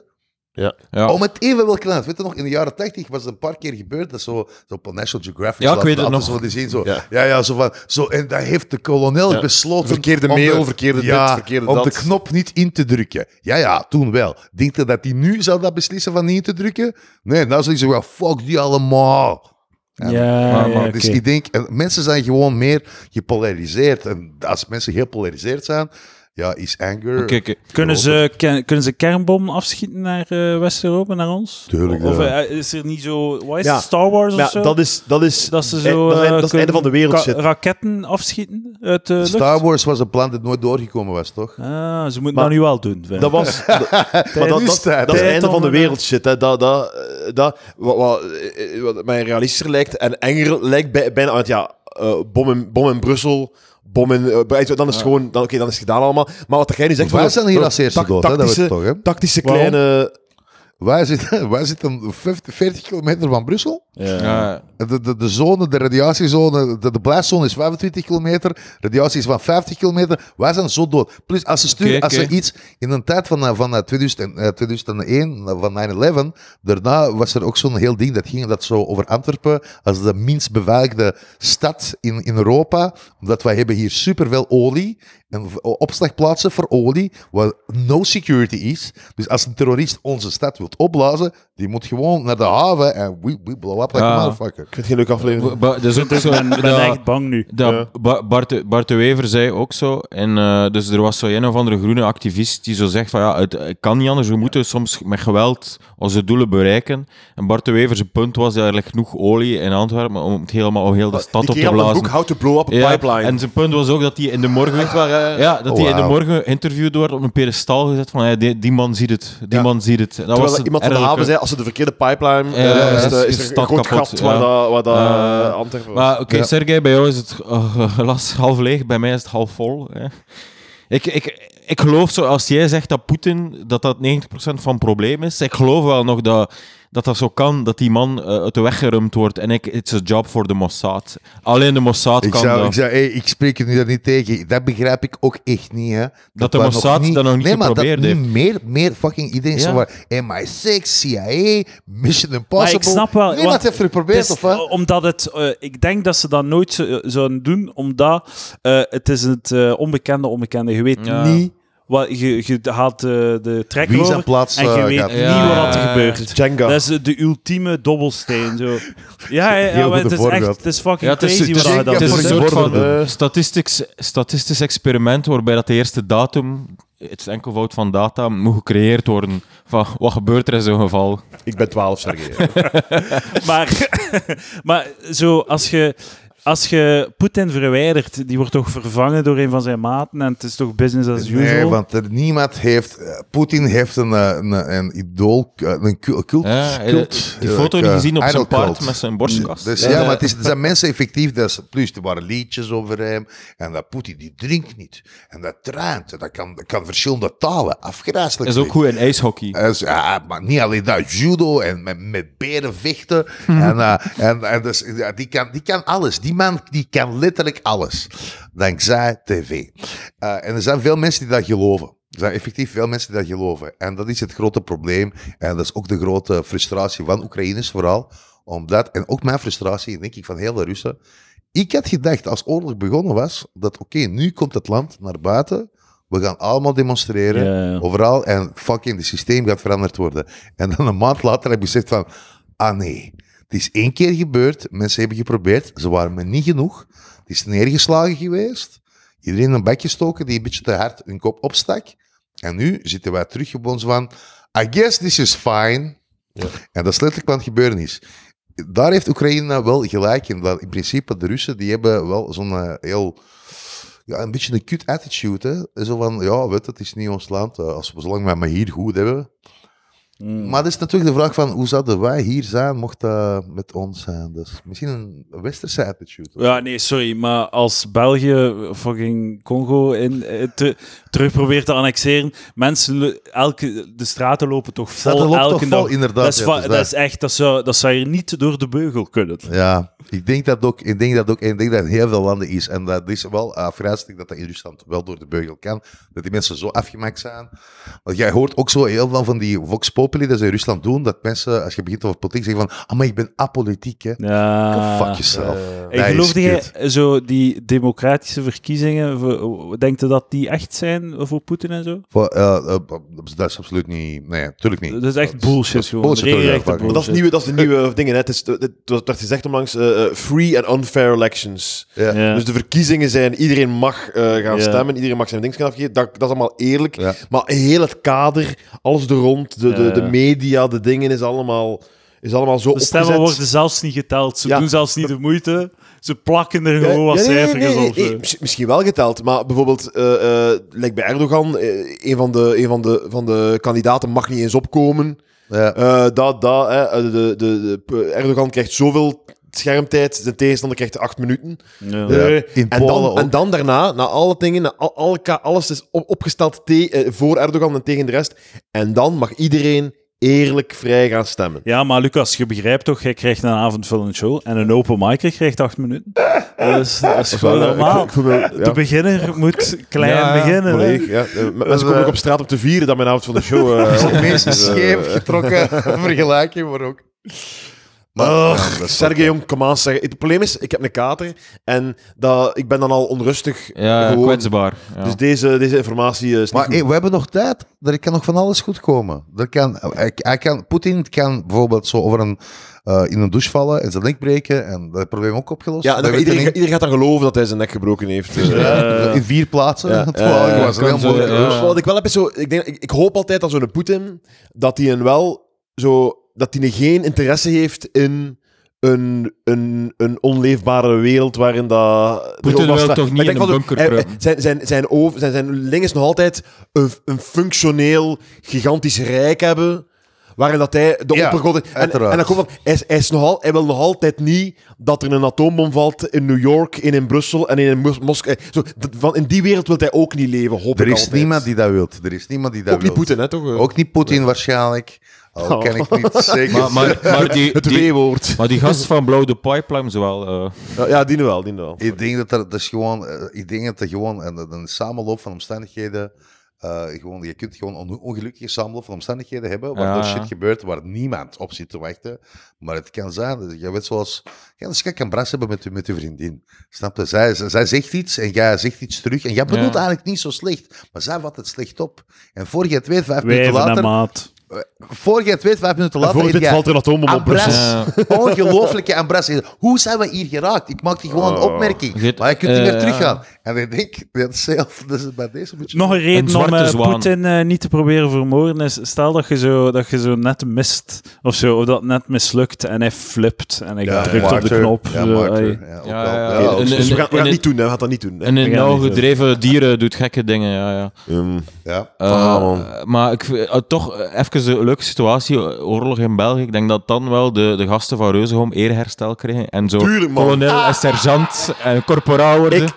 Ja. Om het even welke land. Weet je nog, in de jaren 80 was het een paar keer gebeurd. Dat zo, zo op National Geographic. Ja, ik weet het nog. Zo, die zien, zo, Ja. ja. Ja, zo van, zo, en dat heeft de kolonel Ja. besloten. Verkeerde om mail, de- verkeerde dit, verkeerde om dat. de knop niet in te drukken. Ja, ja, toen wel. Denkt je dat hij nu zou dat beslissen van niet in te drukken? Nee, nou zou hij zeggen, fuck die allemaal. Ja, Maar- ja, maar dus ik denk, en mensen zijn gewoon meer gepolariseerd. En als mensen heel polariseerd zijn, ja, is anger... Kunnen ze, ken- kunnen ze kernbom afschieten naar eh, West-Europa, naar ons? Tuurlijk, Of ja. eh, is er niet zo... Wat is Ja. het, Star Wars of Ja, zo? dat is, dat is, dat ze eh, zo... dat is, eh, dat is het einde van de wereld shit. raketten afschieten uit de lucht? Star Wars was een plan dat nooit doorgekomen was, toch? Ah, ze moeten Maar- dat nu wel doen. vind Dat was... dat- maar dat, dat, is het dat is het einde van de eh, wereld shit. Hè. Dat, dat, eh, dat, wat, wat, eh, wat mij realistischer lijkt en enger lijkt bij, bijna... Want ja, eh, bom, in, bom in Brussel, bom in... eh, dan is het gewoon... Dan, Oké, dan is het gedaan allemaal. Maar wat jij nu zegt... Wij van- zijn hier als eerste hè, dat tactische, toch, hè? tactische Waarom? kleine... Wij zitten, wij zitten 50, 40 kilometer van Brussel. Ja. De, de, de zone, de radiatiezone, de, de blijfzone is 25 kilometer. Radiatie is van 50 kilometer. Wij zijn zo dood. Plus, als ze, sturen, als ze oké. iets in een tijd van, eh, van eh, 2000, eh, 2001, eh, van 9-11, daarna was er ook zo'n heel ding dat ging dat zo over Antwerpen als de minst beveiligde stad in, in Europa. Omdat wij hebben hier superveel olie en v- opslagplaatsen voor olie, waar no security is. Dus als een terrorist onze stad wil opblazen, die moet gewoon naar de haven en we, we blow up like Ja. a motherfucker. Ik vind het geen leuke aflevering. Ba- dus ook zo, Ik ben, echt bang nu. Dat Ja. Ba- Bart, Bart de Wever zei ook zo. En, eh, dus er was zo een of andere groene activist die zo zegt van ja, het, kan niet anders. We moeten soms met geweld onze doelen bereiken. En Bart de Wever zijn punt was dat er ligt genoeg olie in Antwerpen om het helemaal om heel de stad Die op te een blazen. boek How to Blow Up a Ja, Pipeline. en zijn punt was ook dat hij in de morgen... Echt hè? Ja, dat hij in de morgen geïnterviewd wordt, op een pedestal gezet van ja, die, die man ziet het, die Ja. man ziet het. Dat Terwijl was iemand van de haven zei, als ze de verkeerde pipeline... Ja, eh, is, de- is, is er een groot gat waar, dat, waar dat, Eh, eh, was. Maar oké. Sergej, bij jou is het eh, glas half leeg, bij mij is het half vol. Hè. Ik, ik, ik geloof zo, als jij zegt dat Poetin, dat dat 90% van het probleem is, ik geloof wel nog dat dat, dat zo kan, dat die man eh, uit de weg gerumd wordt en ik, it's a job voor de Mossad. Alleen de Mossad Ik, kan zou, dat. ik, zou, hey, ik spreek het nu daar niet tegen. Dat begrijp ik ook echt niet. Hè. Dat de Mossad dat nog niet nee, maar geprobeerd dat heeft. nu meer, meer fucking iedereen Ja. zo van MI6, CIA, Mission Impossible. Maar ik snap wel, Niemand want heeft het geprobeerd, is, of wat? eh, Omdat het, eh, ik denk dat ze dat nooit zo- zouden doen, omdat eh, het is het onbekende onbekende. Je weet Ja. niet, wat, je, je haalt de, de Wie zijn plaats en je eh, weet gaat. niet Ja. wat er gebeurt. Jenga. Dat is eh, de ultieme dobbelsteen. Zo. Ja, ja, ja Heel maar goed het is echt voorbeeld. het is fucking Ja, het is, crazy het is, wat het dat is een doet. soort van eh, statistisch experiment waarbij dat de eerste datum, het is enkelvoud van data, moet gecreëerd worden. Van, wat gebeurt er in zo'n geval? Ik ben 12, Sergej. Maar, maar zo, als je, als je Poetin verwijdert, die wordt toch vervangen door een van zijn maten en het is toch business as usual? Nee, want er niemand heeft... eh, Poetin heeft een, eh, een, een idool, eh, een cu- cult... Ja, cult die foto niet eh, gezien op zijn paard cult. met zijn borstkast. Dus Ja. ja, maar het, is, het zijn mensen effectief, dat is, plus er waren liedjes over hem, en dat Poetin die drinkt niet, en dat traint, en dat kan, dat kan verschillende talen, afgrijselijk. is ook goed in ijshockey. En ja, maar niet alleen dat, judo en met, met beren vechten. En, eh, en, en dus, ja, die, kan, die kan alles. Die man die kan letterlijk alles. Dankzij tv. Eh, en er zijn veel mensen die dat geloven. Er zijn effectief veel mensen die dat geloven. En dat is het grote probleem. En dat is ook de grote frustratie van Oekraïners vooral. Omdat, en ook mijn frustratie, denk ik, van heel de Russen. Ik had gedacht, als oorlog begonnen was, dat oké, nu komt het land naar buiten. We gaan allemaal demonstreren. Ja, ja. Overal. En fucking, het systeem gaat veranderd worden. En dan een maand later heb ik gezegd van, ah nee, Het is één keer gebeurd. Mensen hebben geprobeerd. Ze waren me niet genoeg. Het is neergeslagen geweest. Iedereen een bek gestoken die een beetje te hard hun kop opstak. En nu zitten wij terug op ons van... I guess this is fine. En dat is letterlijk wat het gebeuren is. Daar heeft Oekraïne wel gelijk in. Dat in principe de Russen die hebben wel zo'n eh, heel... Ja, een beetje een cute attitude. Hè? Zo van, ja, weet je, het is niet ons land. eh, Als we zolang wij maar hier goed hebben. Mm. Maar dat is natuurlijk de vraag van, hoe zouden wij hier zijn, mocht dat met ons zijn? Dus misschien een westerse attitude. Ja, nee, sorry, maar als België fucking Congo in, eh, te- terug probeert te annexeren, mensen, elke, de straten lopen toch vol Dat loopt elke toch vol, dag. inderdaad. Dat is, ja, va- dat is echt, dat zou, dat zou hier niet door de beugel kunnen. Ja, ik denk dat ook. Ik denk dat ook. Ik denk dat in heel veel landen is. En dat is wel afgrijzelijk dat dat in Rusland wel door de beugel kan. Dat die mensen zo afgemaakt zijn. Want jij hoort ook zo heel veel van die Vox Dat ze in Rusland doen. Dat mensen, als je begint over politiek, zeggen van. Ah, maar ik ben apolitiek, hè. Ja. Go fuck yourself. En Dat is geloofde jij kut. zo die democratische verkiezingen, voor- denkt je dat die echt zijn voor Poetin en zo? Voor, eh, eh, dat is absoluut niet. Nee, natuurlijk niet. Dat is echt bullshit dat is bullshit, ja, Maar dat is, nieuwe, dat is de nieuwe dingen. Hè. Het, is, het, werd gezegd onlangs, eh, eh, free and unfair elections. Dus de verkiezingen zijn, iedereen mag eh, gaan stemmen, iedereen mag zijn ding gaan afgeven. Dat, dat is allemaal eerlijk. Maar heel het kader, alles er rond, de, de. De media, de dingen, is allemaal, is allemaal zo De stemmen opgezet. worden zelfs niet geteld. Ze Ja. doen zelfs niet de moeite. Ze plakken er gewoon wat ja, nee, nee, op. nee, nee, misschien wel geteld, maar bijvoorbeeld, eh eh lijkt bij Erdogan, eh, een, van de, een van, de, van de kandidaten mag niet eens opkomen. Ja. Eh, dat, dat, hè, eh, de, de, de, de- Erdogan krijgt zoveel schermtijd, zijn tegenstander krijgt acht minuten. Ja. Eh, In en, dan, ook. en dan daarna, na alle dingen, na al, alles is op- opgesteld te- eh, voor Erdogan en tegen de rest. En dan mag iedereen eerlijk vrij gaan stemmen. Ja, maar Lucas, je begrijpt toch, jij krijgt een avondvullende show en een open mic krijgt acht minuten. Dat is, dat is gewoon normaal. Ik De ja, beginner moet klein Ja, beginnen. hè. volledig, ja. Eh, Mensen komen ook op straat om te vieren dat mijn avond van de show... eh, De meest scheef getrokken vergelijking, maar ook. Maar, Ugh, ja, is Sergej Jong, kom aan zeggen. Het probleem is, ik heb een kater en dat, ik ben dan al onrustig. Ja, gewoon. kwetsbaar. Ja. Dus deze, deze informatie is niet Maar goed. hey, we hebben nog tijd. Er kan nog van alles goed komen. Er kan, hij, hij kan, Poetin kan bijvoorbeeld zo over een, eh, in een douche vallen en zijn nek breken en dat probleem ook opgelost. ja, en iedereen, iedereen gaat dan geloven dat hij zijn nek gebroken heeft. Eh, Ja, in vier plaatsen. Ja, eh, was heel mooi. Wat ik wel heb is zo... Ik, denk, ik, ik hoop altijd dat zo'n Poetin, dat hij een wel zo... Dat hij geen interesse heeft in een, een, een onleefbare wereld waarin dat... Poetin ook wil toch niet in een bunker hij- hij- kruipen? Zijn, zijn, zijn, over, zijn, zijn link is nog altijd een, een functioneel, gigantisch rijk hebben... Waarin dat hij de Ja, oppergod is. En, dan komt van, hij, is- hij, is nog al, hij wil nog altijd niet dat er een atoombom valt in New York, in, in Brussel en in Mos- Moskou. Zo, dat- van, in die wereld wil hij ook niet leven, hoop Er ik is altijd. niemand die dat wil. Er is niemand die dat Ook niet wil. Poetin, hè, toch? Ook niet Poetin waarschijnlijk. Al kan ik niet zeker Maar, maar, maar, die, Het W-woord. maar die gast van Blow the Pipeline is wel... eh, Ja, ja, die nu wel, die nu wel. Ik denk dat er, dat is gewoon, eh, ik denk dat er gewoon een, een samenloop van omstandigheden. eh, gewoon, je kunt gewoon een ongelukkige samenloop van omstandigheden hebben. Waar Ja, shit gebeurt waar niemand op zit te wachten. Maar het kan zijn. dat Je weet zoals. Ja, dus je kan bras hebben met, je- met je vriendin. Snap je? Zij, zij zij zegt iets en jij zegt iets terug. En jij bedoelt Ja. eigenlijk niet zo slecht. Maar zij vat het slecht op. En voor je het weet, vijf minuten later. maat. Voor je het weet, vijf minuten En later. voor dit jij valt er een atoombom op Brussel. Ambras. Ja. Ongelooflijke Ambras. Hoe zijn we hier geraakt? Ik maakte gewoon een Oh. opmerking. Maar je kunt niet meer eh, teruggaan. En ik denk, dat is zelf, dat is bij deze een beetje... Nog een reden om zwarte eh. Poetin eh, niet te proberen vermoorden is, stel dat je zo, dat je zo net mist, of zo, of dat net mislukt en hij flipt en hij drukt op de knop. Ja, zo, ook. Dus we gaan, we niet doen, hè. we gaan dat niet doen. Hè. En een nauw gedreven dieren doet gekke dingen, ja, ja. Ja. Man. maar ik, toch even een leuke situatie, oorlog in België. Ik denk dat dan wel de, de gasten van Reuzenholm eerherstel krijgen. En zo Tuurlijk, man. kolonel en sergeant en corporaal worden. Ik,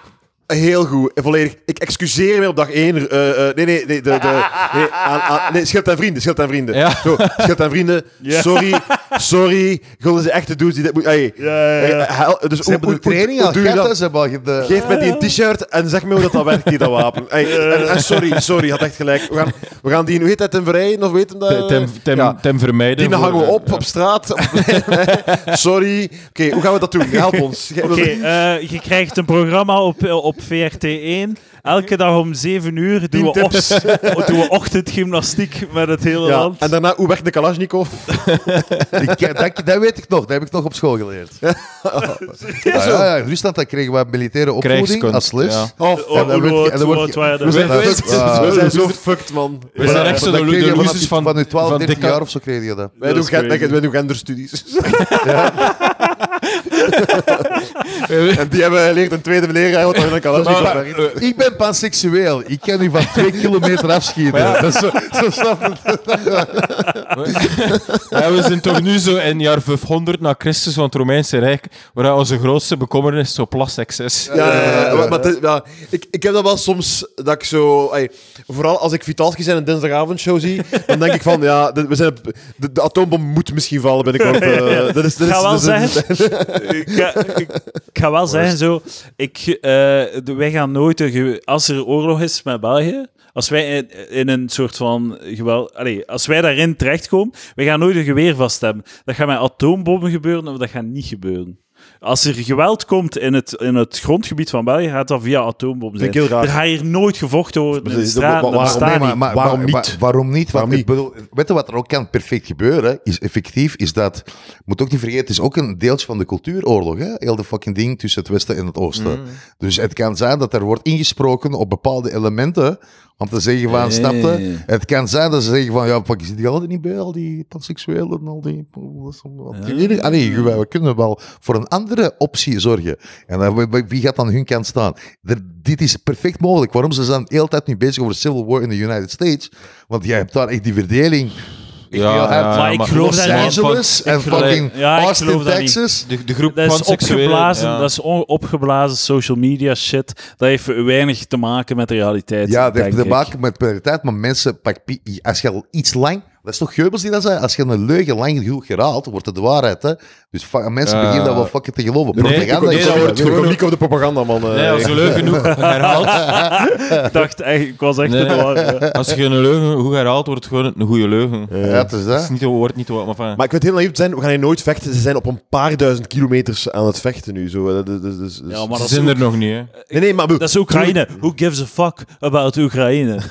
heel goed, volledig. Ik excuseer me op dag één. eh, eh, nee, nee, nee, de, de, nee, aan, aan, nee, schild en vrienden, schild en vrienden. Ja. Zo, schild en vrienden, sorry, sorry. Gulden ze echte dudes die dit moeten... Hey, hey, hel- dus Ze hebben de training al gehad, ze hebben al ge- de... Geef mij die een t-shirt en zeg me hoe dat, dat werkt, die dat wapen. Hey, en, en sorry, sorry, had echt gelijk. We gaan, we gaan die, hoe heet dat, ten verrijden, of weten dat? Tem, tem, Ja. tem vermijden. Die hangen we op op straat. Sorry. Oké, hoe gaan we dat doen? Help ons. Oké, eh, je krijgt een programma op, op VRT1. Elke dag om 7 uur doen we, os- doen we ochtendgymnastiek met het hele Ja, land. en daarna, hoe werkt de Kalashnikov? Ik kijk, dat, dat weet ik nog, dat heb ik nog op school geleerd. Ja, ja, ja, in Rusland dan kregen we militaire opvoeding als les. ja. Oh, En we zijn, zo fucked, man. We zijn echt zo de, losers je- van, van je 12, van 13 dikke- jaar of zo kreeg je dat. Wij doen, gen- wij doen genderstudies. En die hebben geleerd een tweede leraar wat dan kan Maar, ik ben panseksueel. Ik kan u van twee kilometer afschieten. Dat is zo, zo snap het. Ja, we zijn toch nu zo in het jaar 500 na Christus van het Romeinse Rijk, waar onze grootste bekommernis zo plassex is. Ja, ja, ja, maar, ik, ik heb dat wel soms dat ik zo. ey, vooral als ik Vitalski zijn een dinsdagavondshow zie, dan denk ik van ja, de, we zijn, op- de, de atoombom moet misschien vallen binnenkort. eh, dat is, dat is, ga wel dat is- zeggen, ik, ga, ik, ik ga wel zeggen zo, ik, eh, de- wij gaan nooit, een als er oorlog is met België, als wij in, in een soort van geweld, allee, als wij daarin terechtkomen, wij gaan nooit een geweer vast hebben. Dat gaat met atoombommen gebeuren of dat gaat niet gebeuren. Als er geweld komt in het, in het grondgebied van België, gaat dat via atoombom zijn. Heel raar. Er gaat hier nooit gevochten worden in de straat. waarom- dat bestaat Nee, niet. maar, maar- Waarom niet? waarom niet? Waarom ik bedoel, weet je wat er ook kan perfect gebeuren? Is effectief, is dat... moet ook niet vergeten, het is ook een deeltje van de cultuuroorlog. Hè? Heel de fucking ding tussen het Westen en het Oosten. Mm. Dus het kan zijn dat er wordt ingesproken op bepaalde elementen... om te zeggen van, Nee. Het kan zijn dat ze zeggen van, ja, fuck, zit die altijd niet bij, al die panseksuelen en al die... Ja. Allee, we kunnen wel voor een andere optie zorgen. En dan, wie- gaat dan hun kant staan? Dit is perfect mogelijk. Waarom ze zijn de hele tijd nu bezig over civil war in de United States? Want jij hebt daar echt die verdeling. Ja, Maar ik geloof Los. Angeles en fucking Ja, ik Austin, geloof dat niet. Texas. De, de groep Dat is opgeblazen, ja. dat is opgeblazen social media shit. Dat heeft weinig te maken met de realiteit. Ja, dat heeft te maken met prioriteit, maar mensen, als je al iets lang, dat is toch Geubels die dat zei, als je een leugen lang genoeg herhaalt, wordt het de waarheid. Hè? Dus mensen beginnen dat wel fucking te geloven. Nee, Propaganda nee, is dat wordt Komiek op de propaganda, man. eh. Nee, als je leugen genoeg herhaalt, Ik dacht echt, ik was echt Nee. de als je een leugen goed herhaalt, wordt het gewoon een goede leugen. Ja, het is Het dat. is niet, wordt niet wat, maar Maar ik weet heel naïef te zijn, we gaan hier nooit vechten. Ze zijn op een paar duizend kilometers aan het vechten nu. Zo, dus, dus, dus, Ja, maar ze zijn ook- er nog niet, hè. nee, nee, maar... dat is Oekraïne. Who gives a fuck about Oekraïne?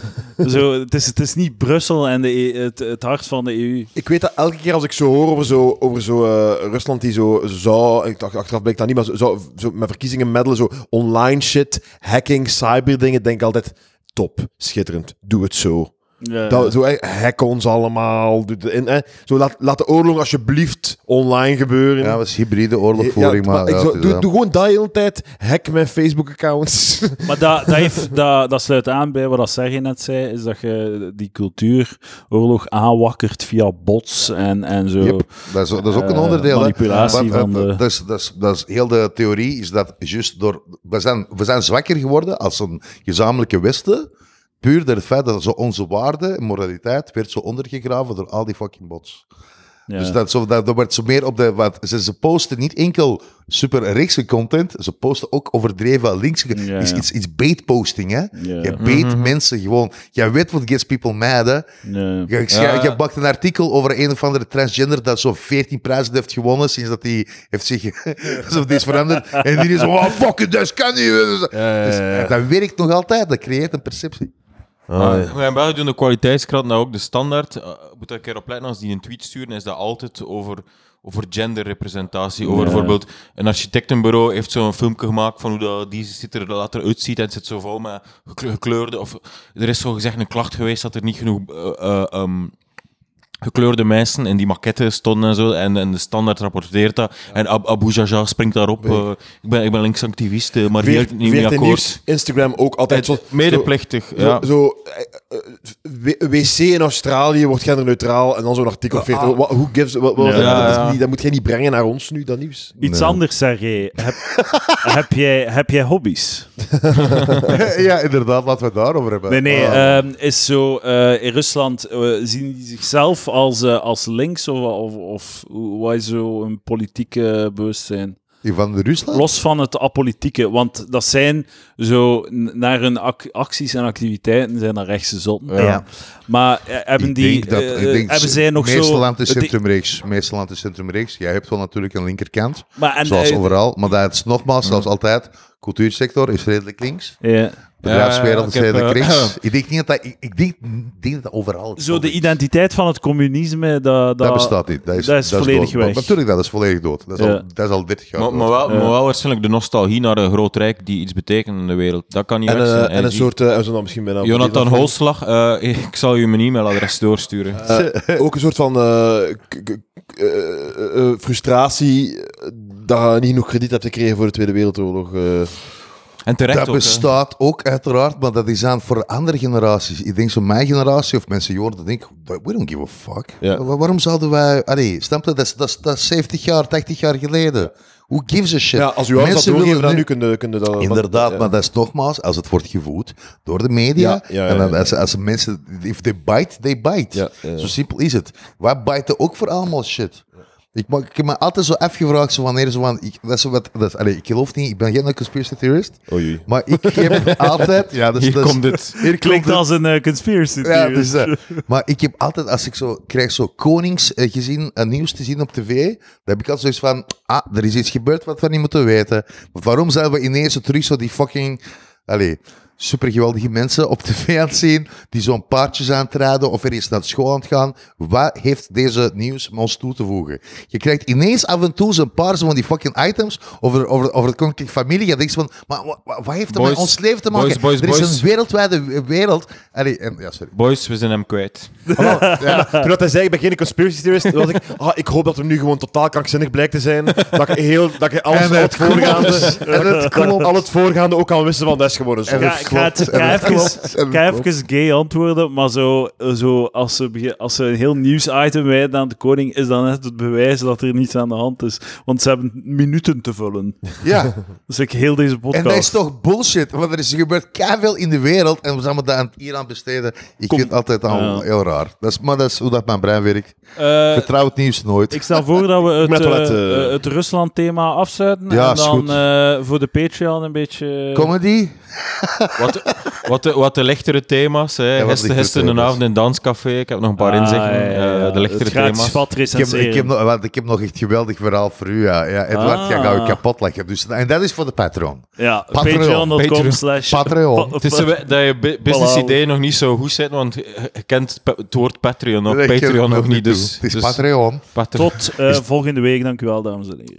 Zo, het, is, het is niet Brussel en de, E- het, het hart van de EU. Ik weet dat elke keer als ik zo hoor over zo, over zo eh, Rusland die zo zou, ik dacht achteraf blijkt dat niet, maar zo, zo, zo met verkiezingen meddelen, zo online shit, hacking, cyberdingen, denk ik altijd, top, schitterend, doe het zo. Ja. Dat, zo, hack ons allemaal. Eh, zo, laat, laat de oorlog alsjeblieft online gebeuren. Ja, dat is hybride oorlogvoering, Ja, maar... ik zo- doe, gewoon dat de hele tijd. Hack mijn Facebook-accounts. Maar dat, dat, heeft, dat, dat sluit aan bij wat dat Sergej net zei, is dat je die cultuuroorlog aanwakkert via bots en, en zo. Yep, dat, is, dat is ook een Eh, onderdeel. manipulatie van de- dat, is, dat, is, dat is heel de theorie, is dat juist door... We zijn, we zijn zwakker geworden als een gezamenlijke Westen, puur door het feit dat zo onze waarde en moraliteit werd zo ondergegraven door al die fucking bots. Ja. Dus dat, zo, dat, dat wordt zo meer op de... Wat, ze, ze posten niet enkel super rechtse content, ze posten ook overdreven links. Ja, Iets, ja. iets, iets baitposting, hè. Ja. Je bait mensen gewoon. Jij weet wat gets people mad, hè. Ja. Je, je, bakt een artikel over een of andere transgender dat zo 14 prijzen heeft gewonnen sinds dat hij heeft zich alsof die is veranderd. En die is oh fuck it, dat kan niet. Dus, dat werkt nog altijd, dat creëert een perceptie. Maar in België doen de kwaliteitskrant nou ook de standaard. Uh, moet er een keer op letten als die een tweet sturen, is dat altijd over, over genderrepresentatie. Over bijvoorbeeld een architectenbureau heeft zo'n filmpje gemaakt van hoe dat, die ziet er later uitziet en het zit zo vol met gekle- gekleurde. Of er is zo gezegd een klacht geweest dat er niet genoeg. eh, eh, ehm, gekleurde mensen in die maquette stonden en zo. En, en de standaard rapporteert dat. En Ab Abu Jaja springt daarop. eh, ik, ben, ik ben linksactivist, eh, maar hier niet mee VRT akkoord. Nieuws, Instagram ook altijd zo. Medeplichtig, Zo, ja. zo, eh, w- wc in Australië wordt genderneutraal en dan zo'n artikel. 40, wat- hoe gives, wat, wat- Ja, dat, is ja. niet, dat moet jij niet brengen naar ons nu, dat nieuws. Iets Nee. anders, Sergej. Heb, heb, jij, heb jij hobby's? ja, inderdaad, laten we het daarover hebben. Nee, nee. Ah. ehm, is zo, eh, in Rusland eh, zien die zichzelf als, eh, als links of, of, of hoe- wat is zo een politieke bewustzijn? Rusland? Los van het apolitieke, want dat zijn zo naar hun ac- acties en activiteiten zijn dat rechtse zotten. Ja. Maar eh, hebben Ik die, denk dat, eh, ik denk, hebben zij nog meestal zo... aan het die- centrumrechts. Meestal aan het centrumrechts. Jij hebt wel natuurlijk een linkerkant, maar en, zoals eh, overal. Maar dat is nogmaals, zoals altijd, cultuursector is redelijk links. ja. Bedrijfswereld Ja, ik zijn de eh. Ik denk niet dat dat, ik, ik denk, denk dat dat overal Zo de is. identiteit van het communisme, dat, dat, Dat bestaat niet. Dat is, dat is volledig dood. weg. Natuurlijk, dat is volledig dood. Dat is, Ja. al, dat is al 30 jaar Maar, dood. maar, wel, Ja. maar wel waarschijnlijk de nostalgie naar een groot rijk die iets betekent in de wereld. Dat kan niet En, weg eh, zijn. en een soort... eh, we zullen dan misschien bijna... Jonathan Holslag, eh, ik zal je mijn e-mailadres doorsturen. Eh, ook een soort van eh, eh, eh, frustratie eh, dat je niet genoeg krediet hebt gekregen voor de Tweede Wereldoorlog. En terecht Dat ook, hè. bestaat ook uiteraard, maar dat is aan voor andere generaties. Ik denk zo mijn generatie of mensen jonger, dan denk ik, we don't give a fuck. Ja. Waarom zouden wij... Allee, snap je? Dat is, dat, is, dat is 70 jaar, 80 jaar geleden. Who gives a shit? Ja, als u ouders dat Mensen doorgeven, dan nu- nu kunnen kunnen dat... Inderdaad, ja. maar dat is nogmaals, als het wordt gevoed door de media, Ja, ja, ja, en dan, als, als mensen, if they bite, they bite. Ja, ja, ja. Zo simpel is het. Wij bijten ook voor allemaal shit. Ik, ik heb me altijd zo afgevraagd, zo wanneer zo van, ik, dat is zo wat, dat is, allee, ik geloof niet, ik ben geen conspiracy theorist, Oei, maar ik heb altijd, ja, is, Hier komt het. hier komt Klinkt het. als een eh, conspiracy Ja, theory. dus, eh, maar ik heb altijd, als ik zo krijg zo koningsgezien uh, nieuws te zien op tv, dan heb ik altijd zoiets van, ah, er is iets gebeurd wat we niet moeten weten. Maar waarom zijn we ineens zo terug zo die fucking, allee, super geweldige mensen op tv aan het zien, die zo'n paardjes aan het rijden of er is naar school aan het gaan. Wat heeft deze nieuws met ons toe te voegen? Je krijgt ineens af en toe zo'n paar van die fucking items over, over, over het koninklijke familie. Je denkt van, maar wa- wa- wat, heeft dat met ons leven te maken? boys, boys, er is boys. een wereldwijde wereld. Allee, en, ja, sorry. Boys, we zijn hem kwijt. Toen dat hij zei, ik ben geen conspiracy theorist, was ik, ah, ik hoop dat we nu gewoon totaal krankzinnig blijkt te zijn. Dat ik, heel, dat ik alles, En al het het voorgaande, En het al het voorgaande ook al wisten van, dat is gewoon zo. En Ja, het ik ga, het, klopt, ik ga even, ga gay antwoorden, maar zo, zo als, ze, als ze een heel nieuwsitem wijden aan de koning, is dan net het bewijs dat er niets aan de hand is. Want ze hebben minuten te vullen. Ja, Dus ik heel deze podcast. en dat is toch bullshit, want er is er gebeurt veel in de wereld en we zijn daar aan, hier aan besteden. Ik vind het altijd al Ja. heel raar. Dat is, maar dat is hoe dat mijn brein werkt. Eh, Vertrouw het nieuws nooit. ik stel voor dat we het, eh, het, eh, het Rusland-thema afsluiten. Ja, en is dan goed. eh, voor de Patreon een beetje... Comedy? Wat, wat, de, wat de lichtere thema's. Hè. Gisteren gisteren een avond in danscafé. Ik heb nog een paar Ah, inzichten. ja, ja, ja. eh, de lichtere thema's. vat Ik heb, ik, heb nog, want ik heb nog echt geweldig verhaal voor u. Ja, ja Edward, Ah. jij gaat je kapot leggen. Dus, en dat is voor de Patreon. Ja, Patreon. patreon.com Patreon. slash... Patreon. Het is dat je bu- business Voilà. idee nog niet zo goed zit, want je kent het woord Patreon het Patreon nog niet. Dus, Het is dus Patreon. Patreon. Tot eh, volgende week. Dank u wel, dames en heren.